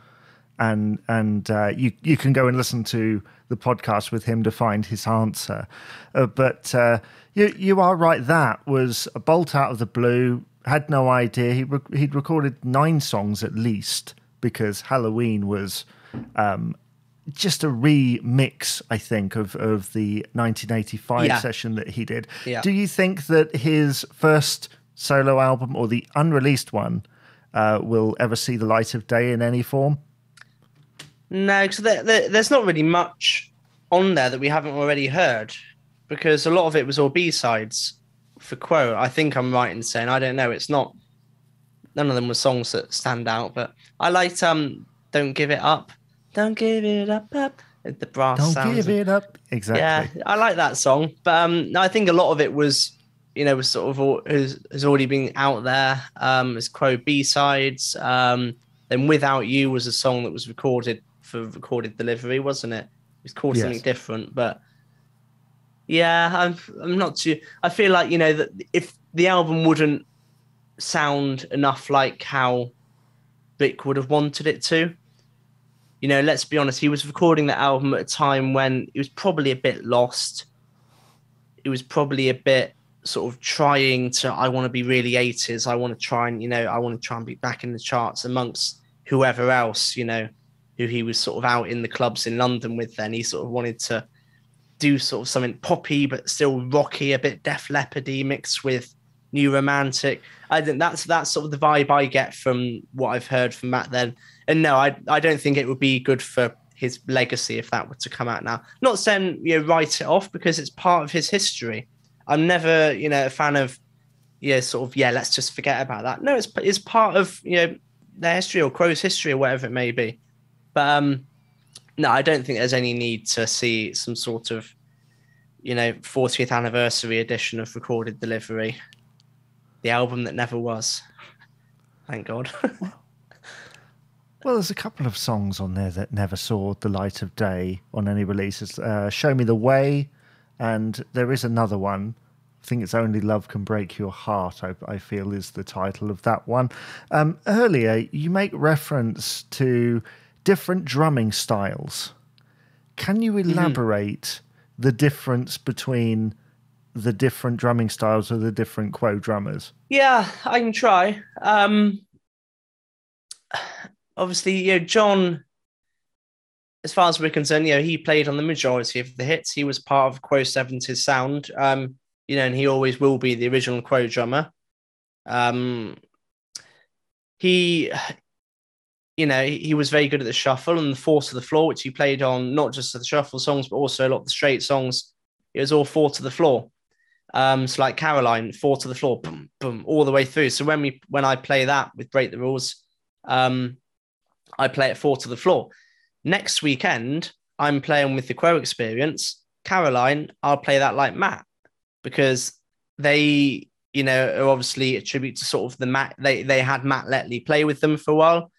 and and uh, you you can go and listen to the podcast with him to find his answer. Uh, but uh, you you are right. That was a bolt out of the blue. Had no idea. He re- he'd recorded nine songs at least because Halloween was um, just a remix, I think, of of the 1985 yeah. session that he did. Yeah. Do you think that his first solo album or the unreleased one uh, will ever see the light of day in any form? No, because there, there, there's not really much on there that we haven't already heard because a lot of it was all B sides for Quo. I think I'm right in saying I don't know. It's not. None of them were songs that stand out, but I liked um "Don't Give It Up." Don't give it up, up. The brass Don't sounds. give it up. Exactly. Yeah, I like that song, but um, I think a lot of it was, you know, was sort of has, has already been out there. Um, as Quo B sides. Um, then "Without You" was a song that was recorded for recorded delivery, wasn't it? It was called yes. something different, but yeah, I'm I'm not too. I feel like you know that if the album wouldn't sound enough like how Rick would have wanted it to, you know, let's be honest, he was recording the album at a time when he was probably a bit lost. He was probably a bit sort of trying to. I want to be really 80s. I want to try and you know, I want to try and be back in the charts amongst whoever else, you know, who he was sort of out in the clubs in London with. Then he sort of wanted to do sort of something poppy but still rocky, a bit Def Leppardy mixed with new romantic. I think that's that's sort of the vibe I get from what I've heard from Matt then. And no, I I don't think it would be good for his legacy if that were to come out now. Not saying you know write it off because it's part of his history. I'm never you know a fan of yeah sort of yeah let's just forget about that. No, it's it's part of you know their history or Quo's history or whatever it may be. But um no, I don't think there's any need to see some sort of, you know, 40th anniversary edition of Recorded Delivery, the album that never was. Thank God. [LAUGHS] well, there's a couple of songs on there that never saw the light of day on any releases. Uh, Show Me the Way, and there is another one. I think it's Only Love Can Break Your Heart, I, I feel is the title of that one. Um, earlier, you make reference to different drumming styles. Can you mm-hmm. elaborate mm-hmm. the difference between the different drumming styles of the different Quo drummers? Yeah, I can try. Um, obviously, you know, John, as far as we're concerned, you know, he played on the majority of the hits. He was part of Quo 70s sound, um, you know, and he always will be the original Quo drummer. Um, he you know, he was very good at the shuffle and the four to the floor, which he played on not just the shuffle songs, but also a lot of the straight songs. It was all four to the floor. Um, so like Caroline, four to the floor, boom, boom, all the way through. So when we when I play that with Break the Rules, um, I play it four to the floor. Next weekend, I'm playing with the Quo Experience. Caroline, I'll play that like Matt because they, you know, are obviously a tribute to sort of the Matt. They they had Matt Letley play with them for a while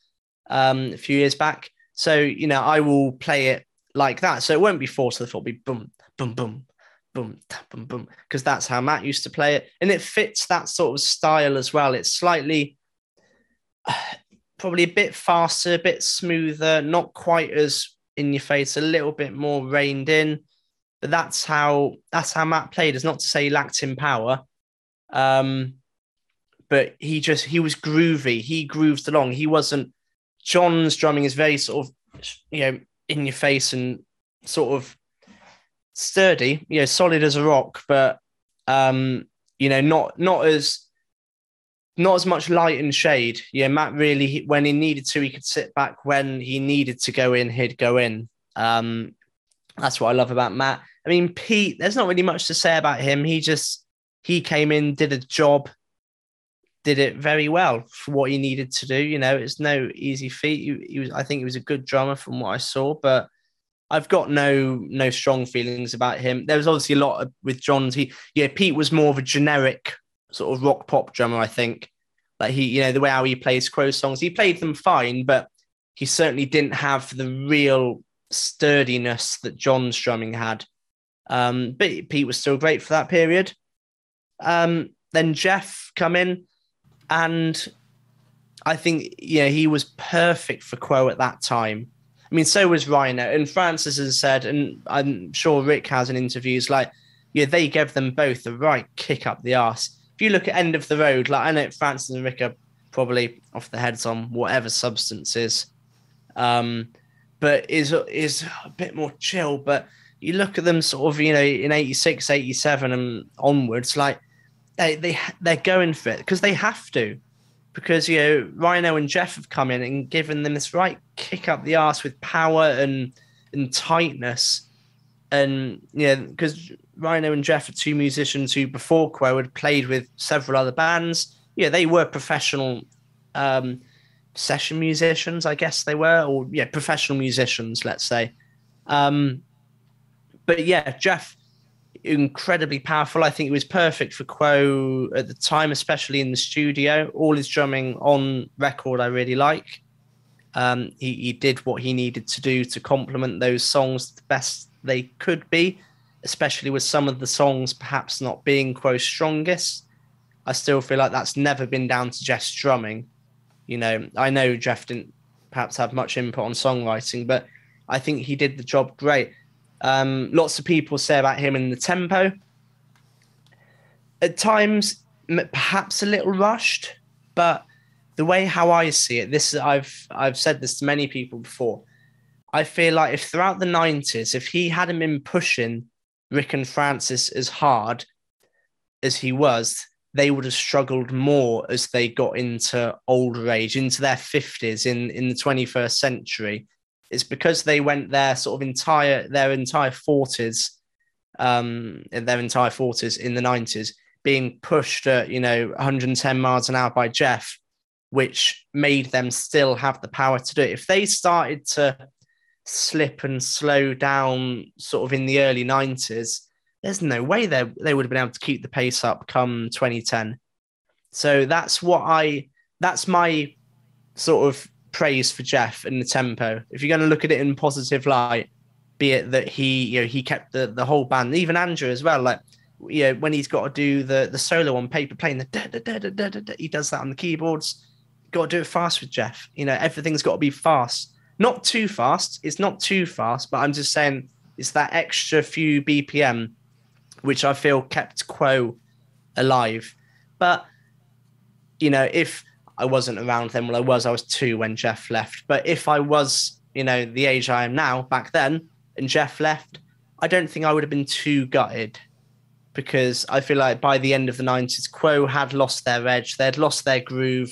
um, a few years back. So, you know, I will play it like that. So it won't be four to the floor, it'll be boom, boom, boom, boom, boom, boom, because that's how Matt used to play it. And it fits that sort of style as well. It's slightly, [SIGHS] probably a bit faster, a bit smoother, not quite as in your face, a little bit more reined in. But that's how that's how Matt played. It's not to say he lacked in power, um, but he just he was groovy. He grooved along. He wasn't John's drumming is very sort of, you know, in your face and sort of sturdy, you know, solid as a rock, but um, you know, not not as not as much light and shade. Yeah, Matt really, when he needed to, he could sit back. When he needed to go in, he'd go in. Um, that's what I love about Matt. I mean, Pete, there's not really much to say about him. He just he came in, did a job, did it very well for what he needed to do. You know, it's no easy feat. He, he was, I think, he was a good drummer from what I saw, but I've got no no strong feelings about him. There was obviously a lot of, with John's. He yeah, Pete was more of a generic sort of rock pop drummer. I think like he, you know, the way how he plays Quo songs, he played them fine, but he certainly didn't have the real sturdiness that John's drumming had. Um, but Pete was still great for that period. Um, then Jeff come in, and I think yeah he was perfect for Quo at that time. I mean, so was Rhino and Francis has said, and I'm sure Rick has in interviews like, yeah, they gave them both the right kick up the ass. If you look at End of the Road, like I know Francis and Rick are probably off the heads on whatever substances, um, but is is a bit more chill. But you look at them sort of, you know, in 86, 87 and onwards, like they they they're going for it because they have to, because you know Rhino and Jeff have come in and given them this right kick up the ass with power and and tightness, and yeah, because Rhino and Jeff are two musicians who before Quo had played with several other bands. Yeah, they were professional um, session musicians, I guess they were, or yeah, professional musicians, let's say. Um, but yeah, Jeff incredibly powerful. I think it was perfect for Quo at the time, especially in the studio. All his drumming on record, I really like. Um, he, he did what he needed to do to complement those songs the best they could be, especially with some of the songs perhaps not being Quo's strongest. I still feel like that's never been down to Jeff's drumming. You know, I know Jeff didn't perhaps have much input on songwriting, but I think he did the job great. Um, lots of people say about him in the tempo. At times, perhaps a little rushed, but the way how I see it, this I've I've said this to many people before. I feel like if throughout the nineties, if he hadn't been pushing Rick and Francis as hard as he was, they would have struggled more as they got into older age, into their fifties in in the twenty first century it's because they went their sort of entire their entire forties, um, their entire forties in the nineties, being pushed at you know 110 miles an hour by Jeff, which made them still have the power to do it. If they started to slip and slow down, sort of in the early 90s, there's no way they they would have been able to keep the pace up come 2010. So that's what I that's my sort of praise for Jeff and the tempo. If you're going to look at it in positive light, be it that he, you know, he kept the, the whole band, even Andrew as well. Like, you know, when he's got to do the the solo on paper, playing the da, da, da, da, da, da, he does that on the keyboards. Got to do it fast with Jeff. You know, everything's got to be fast, not too fast. It's not too fast, but I'm just saying it's that extra few BPM, which I feel kept Quo alive. But you know, if I wasn't around then. Well, I was. I was two when Jeff left. But if I was, you know, the age I am now back then, and Jeff left, I don't think I would have been too gutted because I feel like by the end of the 90s, Quo had lost their edge. They'd lost their groove.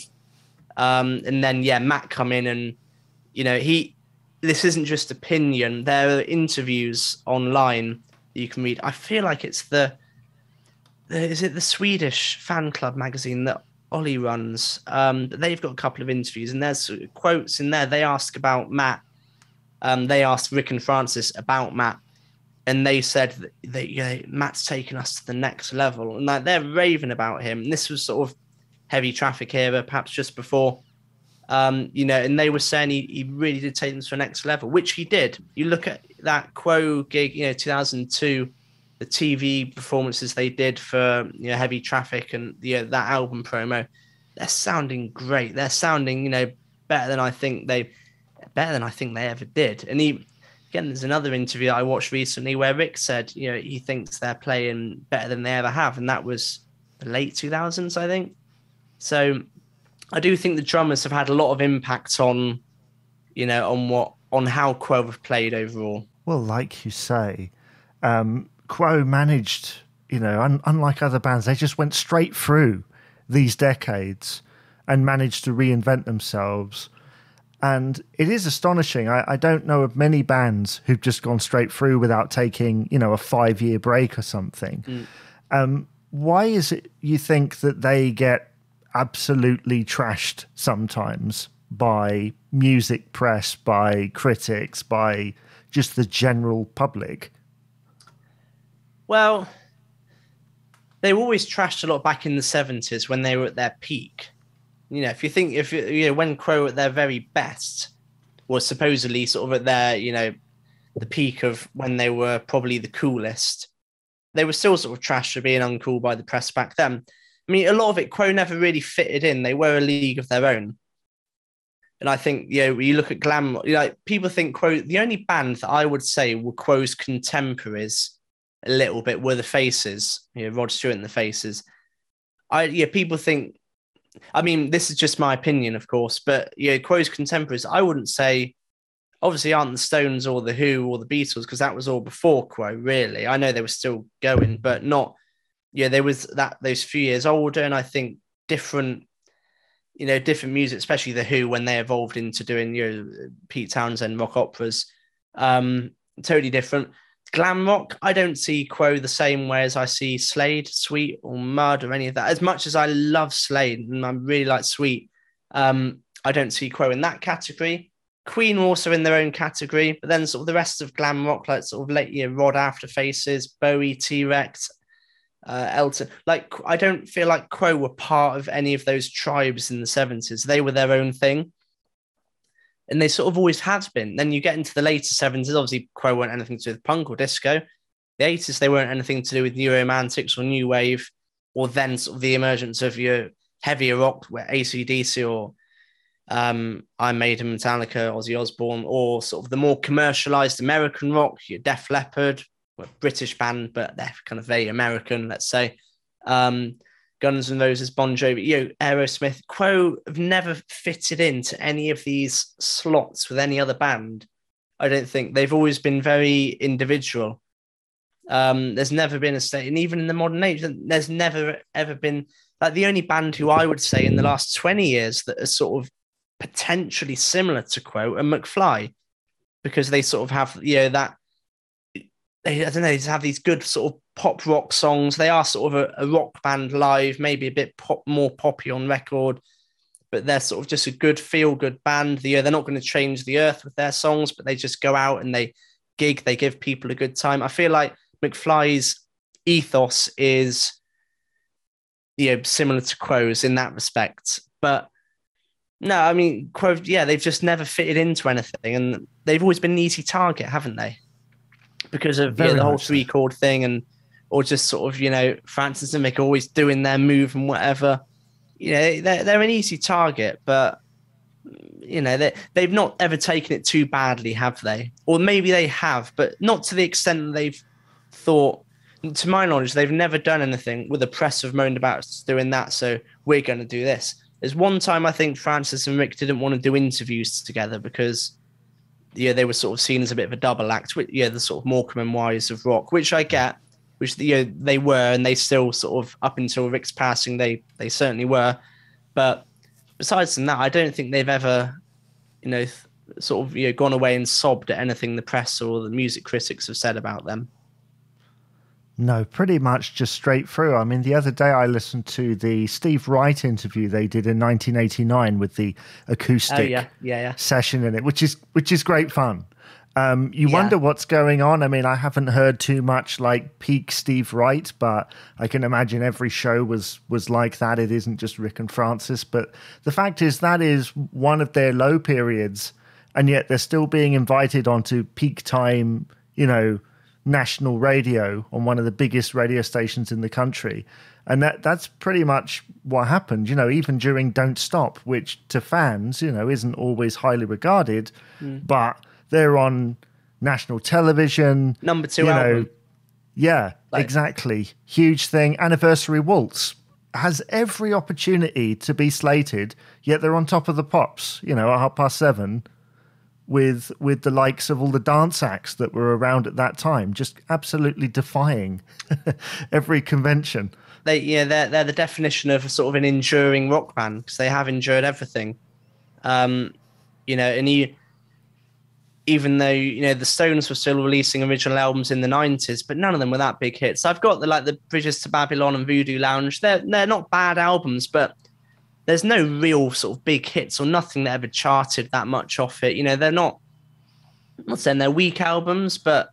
Um, and then, yeah, Matt come in and, you know, he, this isn't just opinion. There are interviews online that you can read. I feel like it's the, the is it the Swedish fan club magazine that Ollie runs. Um, they've got a couple of interviews, and there's quotes in there. They ask about Matt. Um, they asked Rick and Francis about Matt, and they said that, that you know, Matt's taken us to the next level, and like they're raving about him. And this was sort of heavy traffic era, perhaps just before. Um, you know, and they were saying he, he really did take them to the next level, which he did. You look at that Quo gig, you know, 2002 the TV performances they did for you know heavy traffic and uh, that album promo, they're sounding great. They're sounding you know better than I think they better than I think they ever did. And he again, there's another interview I watched recently where Rick said you know he thinks they're playing better than they ever have, and that was the late 2000s, I think. So I do think the drummers have had a lot of impact on you know on what on how Quo have played overall. Well, like you say, um, Quo managed, you know, un- unlike other bands, they just went straight through these decades and managed to reinvent themselves. And it is astonishing. I, I don't know of many bands who've just gone straight through without taking, you know, a five year break or something. Mm. Um, why is it you think that they get absolutely trashed sometimes by music press, by critics, by just the general public? Well, they were always trashed a lot back in the 70s when they were at their peak. You know, if you think, if you you know, when Quo at their very best was supposedly sort of at their, you know, the peak of when they were probably the coolest, they were still sort of trashed for being uncool by the press back then. I mean, a lot of it, Quo never really fitted in. They were a league of their own. And I think, you know, you look at glam, like people think Quo, the only band that I would say were Quo's contemporaries a little bit were the faces, you know, Rod Stewart and the faces. I, yeah, people think, I mean, this is just my opinion, of course, but, yeah, you know, Quo's contemporaries, I wouldn't say, obviously aren't the Stones or the Who or the Beatles, because that was all before Quo, really. I know they were still going, but not, yeah, there was that, those few years older, and I think different you know, different music, especially the Who when they evolved into doing you know Pete Townshend rock operas. Um, totally different. Glam rock, I don't see Quo the same way as I see Slade, Sweet, or Mud, or any of that. As much as I love Slade and I really like Sweet, um, I don't see Quo in that category. Queen also in their own category, but then sort of the rest of glam rock, like sort of late year Rod After Faces, Bowie, T Rex, uh, Elton. Like, I don't feel like Quo were part of any of those tribes in the 70s. They were their own thing. And they sort of always have been. Then you get into the later 70s, obviously, Quo weren't anything to do with punk or disco. The 80s, they weren't anything to do with new romantics or new wave, or then sort of the emergence of your heavier rock, where ACDC or um, Iron Maiden, Metallica, Ozzy Osbourne, or sort of the more commercialized American rock, your Def Leppard, British band, but they're kind of very American, let's say. Um, Guns N' Roses, Bon Jovi, you know, Aerosmith, Quo have never fitted into any of these slots with any other band. I don't think they've always been very individual. Um, there's never been a state, and even in the modern age, there's never ever been like the only band who I would say in the last 20 years that are sort of potentially similar to Quo and McFly, because they sort of have, you know, that they, I don't know, they have these good sort of pop rock songs. They are sort of a, a rock band live, maybe a bit pop, more poppy on record, but they're sort of just a good feel good band. The, uh, they're not going to change the earth with their songs, but they just go out and they gig, they give people a good time. I feel like McFly's ethos is you know, similar to Quo's in that respect. But no, I mean, Quo, yeah, they've just never fitted into anything and they've always been an easy target, haven't they? because of yeah, the whole three chord thing and or just sort of you know Francis and Mick always doing their move and whatever. You know they're they're an easy target, but you know they they've not ever taken it too badly, have they? Or maybe they have, but not to the extent that they've thought. To my knowledge, they've never done anything with the press have moaned about doing that. So we're going to do this. There's one time I think Francis and Mick didn't want to do interviews together because yeah, they were sort of seen as a bit of a double act. Yeah, the sort of Morecambe and Wise of rock, which I get, which you know, they were, and they still sort of up until Rick's passing, they they certainly were. But besides from that, I don't think they've ever, you know, sort of you know gone away and sobbed at anything the press or the music critics have said about them. No, pretty much just straight through. I mean, the other day I listened to the Steve Wright interview they did in 1989 with the acoustic oh, yeah. Yeah, yeah. session in it, which is which is great fun. Um, you wonder what's going on. I mean, I haven't heard too much like peak Steve Wright, but I can imagine every show was was like that. It isn't just Rick and Francis, but the fact is that is one of their low periods, and yet they're still being invited onto peak time. You know national radio on one of the biggest radio stations in the country. And that that's pretty much what happened, you know, even during Don't Stop, which to fans, you know, isn't always highly regarded, mm. but they're on national television. Number two you album. Know, yeah, like, exactly. Huge thing. Anniversary Waltz has every opportunity to be slated, yet they're on top of the pops, you know, at half past seven with with the likes of all the dance acts that were around at that time, just absolutely defying [LAUGHS] every convention. They yeah, they're they're the definition of sort of an enduring rock band because they have endured everything. Um, you know, and you even though you know the Stones were still releasing original albums in the nineties, but none of them were that big hits. I've got the like the Bridges to Babylon and Voodoo Lounge. They're they're not bad albums, but there's no real sort of big hits or nothing that ever charted that much off it. You know, they're not I'm not saying they're weak albums, but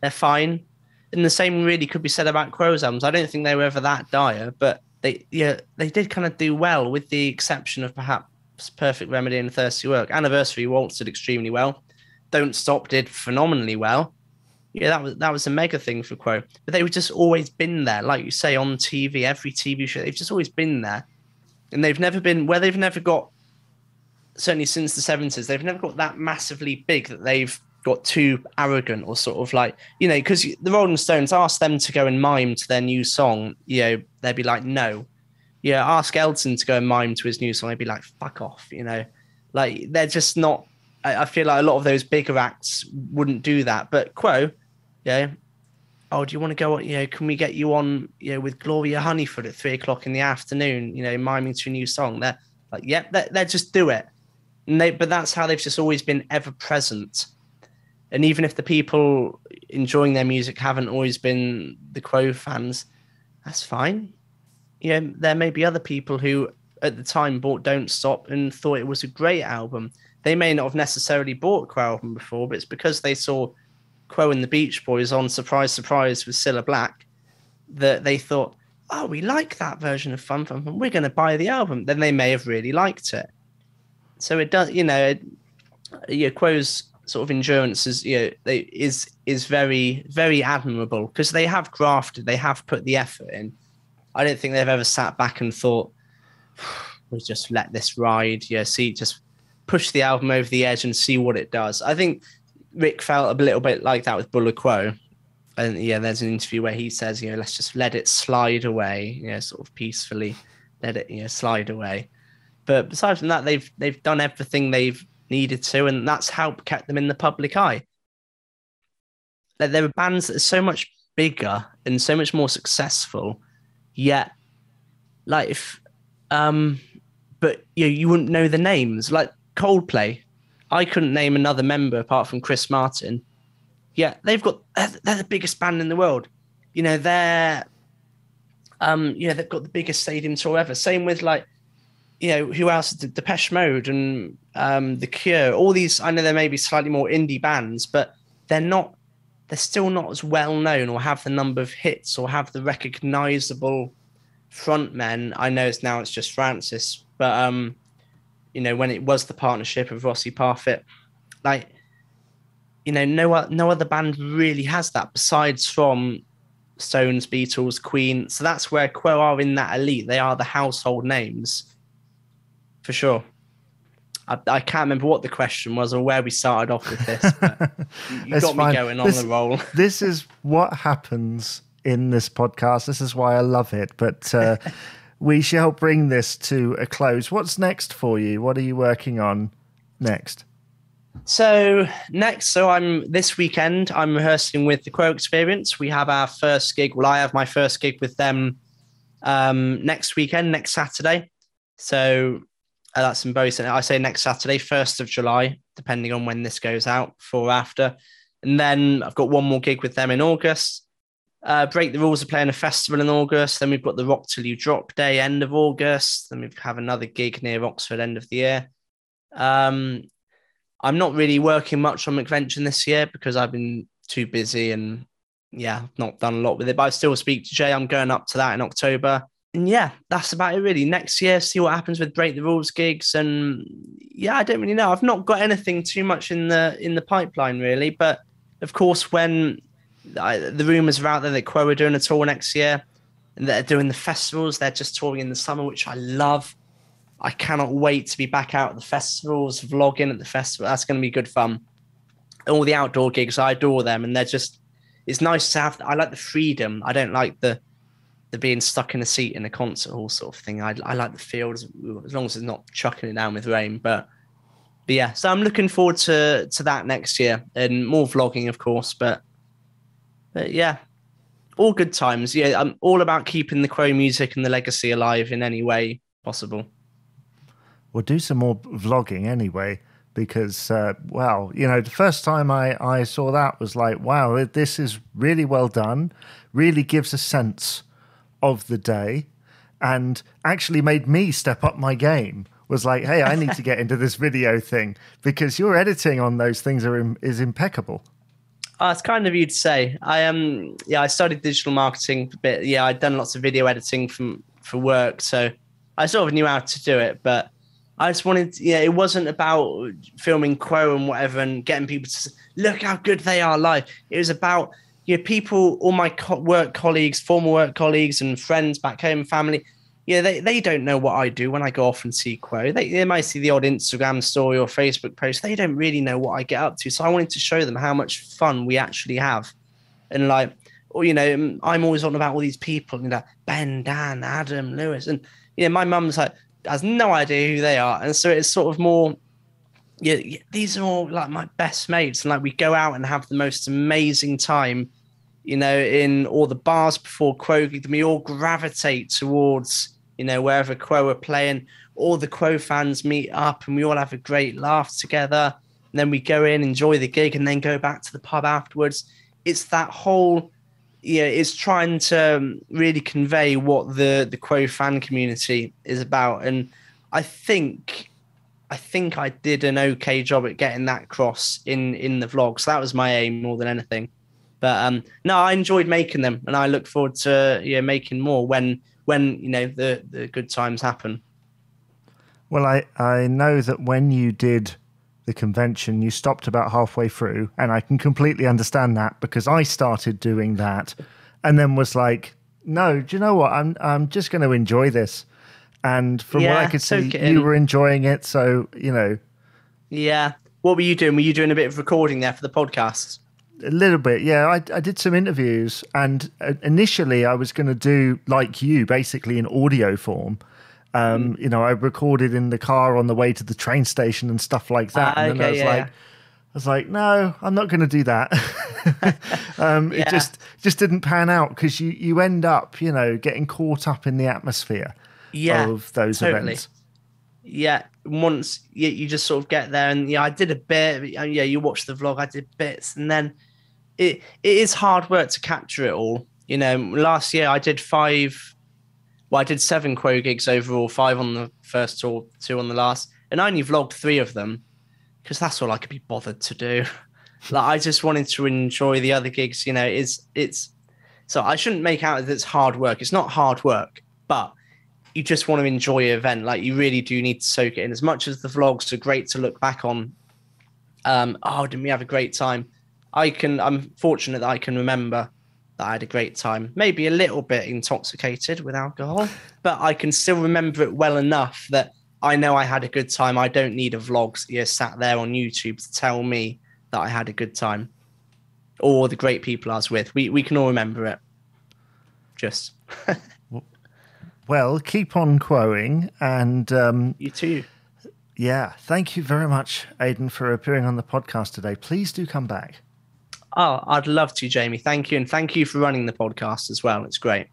they're fine. And the same really could be said about Quo's albums. I don't think they were ever that dire, but they yeah, they did kind of do well, with the exception of perhaps Perfect Remedy and Thirsty Work. Anniversary Waltz did extremely well. Don't Stop did phenomenally well. Yeah, that was that was a mega thing for Quo. But they've just always been there, like you say on TV, every TV show. They've just always been there, and they've never been where they've never got. Certainly since the seventies, they've never got that massively big that they've got too arrogant or sort of like you know because the Rolling Stones asked them to go and mime to their new song, you know they'd be like no, yeah, ask Elton to go and mime to his new song. I'd be like, fuck off, you know, like they're just not. I, I, feel like a lot of those bigger acts wouldn't do that. But Quo, yeah, oh, do you want to go? You know, can we get you on, you know, with Gloria Hunniford at three o'clock in the afternoon? You know, miming to a new song. They're like, yep, yeah, they just do it. And they, but that's how they've just always been ever present. And even if the people enjoying their music haven't always been the Quo fans, that's fine you know, there may be other people who at the time bought Don't Stop and thought it was a great album. They may not have necessarily bought Quo album before, but it's because they saw Quo and the Beach Boys on Surprise Surprise with Cilla Black that they thought, oh, we like that version of Fun Fun Fun. We're going to buy the album. Then they may have really liked it. So it does, you know, it, yeah, Quo's sort of endurance is, you know, they, is is very very admirable because they have grafted, they have put the effort in I don't think they've ever sat back and thought, [SIGHS] we just let this ride. Yeah, see, just push the album over the edge and see what it does. I think Rick felt a little bit like that with Bula Quo. And yeah, there's an interview where he says, you know, let's just let it slide away, you know, sort of peacefully let it, you know, slide away. But besides from that, they've they've done everything they've needed to, and that's helped kept them in the public eye. Like there are bands that are so much bigger and so much more successful yet like if um but you know, you wouldn't know the names. Like coldplay i couldn't name another member apart from chris martin. Yeah they've got they're the biggest band in the world. You know they're um you know they've got the biggest stadium tour ever. Same with like you know who else? Did depeche mode and um the cure. All these i know there may be slightly more indie bands but they're not they're still not as well known or have the number of hits or have the recognizable frontmen. I know it's now it's just Francis, but um, you know when it was the partnership of Rossi Parfitt, like you know no no other band really has that besides from Stones, Beatles, Queen. So that's where Quo are in that elite. They are the household names for sure. I, I, can't remember what the question was or where we started off with this. [LAUGHS] you got fine. me going on this, the roll. [LAUGHS] this is what happens in this podcast. This is why I love it. But uh, [LAUGHS] we shall bring this to a close. What's next for you? What are you working on next? So next, so I'm this weekend. I'm rehearsing with the Quo Experience. We have our first gig. Well, I have my first gig with them um, next weekend, next Saturday. So uh, that's in. I say next Saturday, 1st of July, depending on when this goes out, for after. And then I've got one more gig with them in August. Uh, Break the Rules are playing a festival in August. Then we've got the Rock Till You Drop Day, end of August. Then we have another gig near Oxford, end of the year. Um, I'm not really working much on McVention this year because I've been too busy and yeah, not done a lot with it. But I still speak to Jay. I'm going up to that in October and yeah, that's about it really. Next year, see what happens with break the rules gigs, and yeah, I don't really know. I've not got anything too much in the in the pipeline really, but of course, when I, the rumors are out there that Quo are doing a tour next year, and they're doing the festivals, they're just touring in the summer, which I love. I cannot wait to be back out at the festivals, vlogging at the festival. That's going to be good fun. All the outdoor gigs, I adore them, and they're just. It's nice to have. I like the freedom. I don't like the the being stuck in a seat in a concert hall sort of thing. I, I like the field as, long as it's not chucking it down with rain. But but yeah, so I'm looking forward to to that next year and more vlogging, of course. But, but yeah, all good times. Yeah, I'm all about keeping the Quo music and the legacy alive in any way possible. We'll do some more vlogging anyway, because uh, well, you know, the first time I I saw that was like, wow, this is really well done. Really gives a sense of the day, and actually made me step up my game was like, "Hey, I need to get [LAUGHS] into this video thing because your editing on those things are is impeccable." Oh, it's kind of you to say. I um yeah, I studied digital marketing a bit. Yeah, I'd done lots of video editing from for work, so I sort of knew how to do it. But I just wanted, yeah, it wasn't about filming Quo and whatever and getting people to look how good they are live. It was about you know people, all my co- work colleagues, former work colleagues, and friends back home, family yeah, they, they don't know what I do when I go off and see Quo. They, they might see the odd Instagram story or Facebook post. They don't really know what I get up to. So I wanted to show them how much fun we actually have. And like, or, you know, I'm always on about all these people, you know, Ben, Dan, Adam, Lewis. And, you know, my mum's like, has no idea who they are. And so it's sort of more, yeah, these are all like my best mates. And like, we go out and have the most amazing time you know, in all the bars before Quo, we all gravitate towards, you know, wherever Quo are playing. All the Quo fans meet up and we all have a great laugh together. And then we go in, enjoy the gig, and then go back to the pub afterwards. It's that whole, yeah, it's trying to um, really convey what the the Quo fan community is about. And I think, I think I did an okay job at getting that cross in in the vlog. So that was my aim more than anything. But um, no, I enjoyed making them, and I look forward to making more when when you know the the good times happen. Well, I I know that when you did the convention, you stopped about halfway through, and I can completely understand that because I started doing that, and then was like, no, do you know what? I'm I'm just going to enjoy this. And from yeah, what I could see, you were enjoying it. So, you know. Yeah. What were you doing? Were you doing a bit of recording there for the podcast? a little bit, yeah. I, I did some interviews, and uh, initially I was going to do like you, basically in audio form. Um, mm. You know, I recorded in the car on the way to the train station and stuff like that. Uh, and then I was yeah, like, I was like, no, I'm not going to do that. [LAUGHS] um, yeah. It just just didn't pan out because you you end up, you know, getting caught up in the atmosphere yeah, of those totally. events. Yeah, once you, you just sort of get there, and yeah, I did a bit. Uh, yeah, you watch the vlog. I did bits, and then it it is hard work to capture it all. You know, last year I did five. Well, I did seven Quo gigs overall, five on the first tour, two on the last, and I only vlogged three of them because that's all I could be bothered to do. [LAUGHS] like I just wanted to enjoy the other gigs. You know, it's it's so I shouldn't make out that it's hard work. It's not hard work, but you just want to enjoy an event. Like you really do need to soak it in. As much as the vlogs are great to look back on. Um, oh, didn't we have a great time? I can. I'm fortunate that I can remember that I had a great time. Maybe a little bit intoxicated with alcohol, but I can still remember it well enough that I know I had a good time. I don't need a vlog you sat there on YouTube to tell me that I had a good time or the great people I was with. We we can all remember it. Just. [LAUGHS] well, keep on quoing and um, you too. Yeah, thank you very much, Aidan, for appearing on the podcast today. Please do come back. Oh, I'd love to, Jamie. Thank you. And thank you for running the podcast as well. It's great.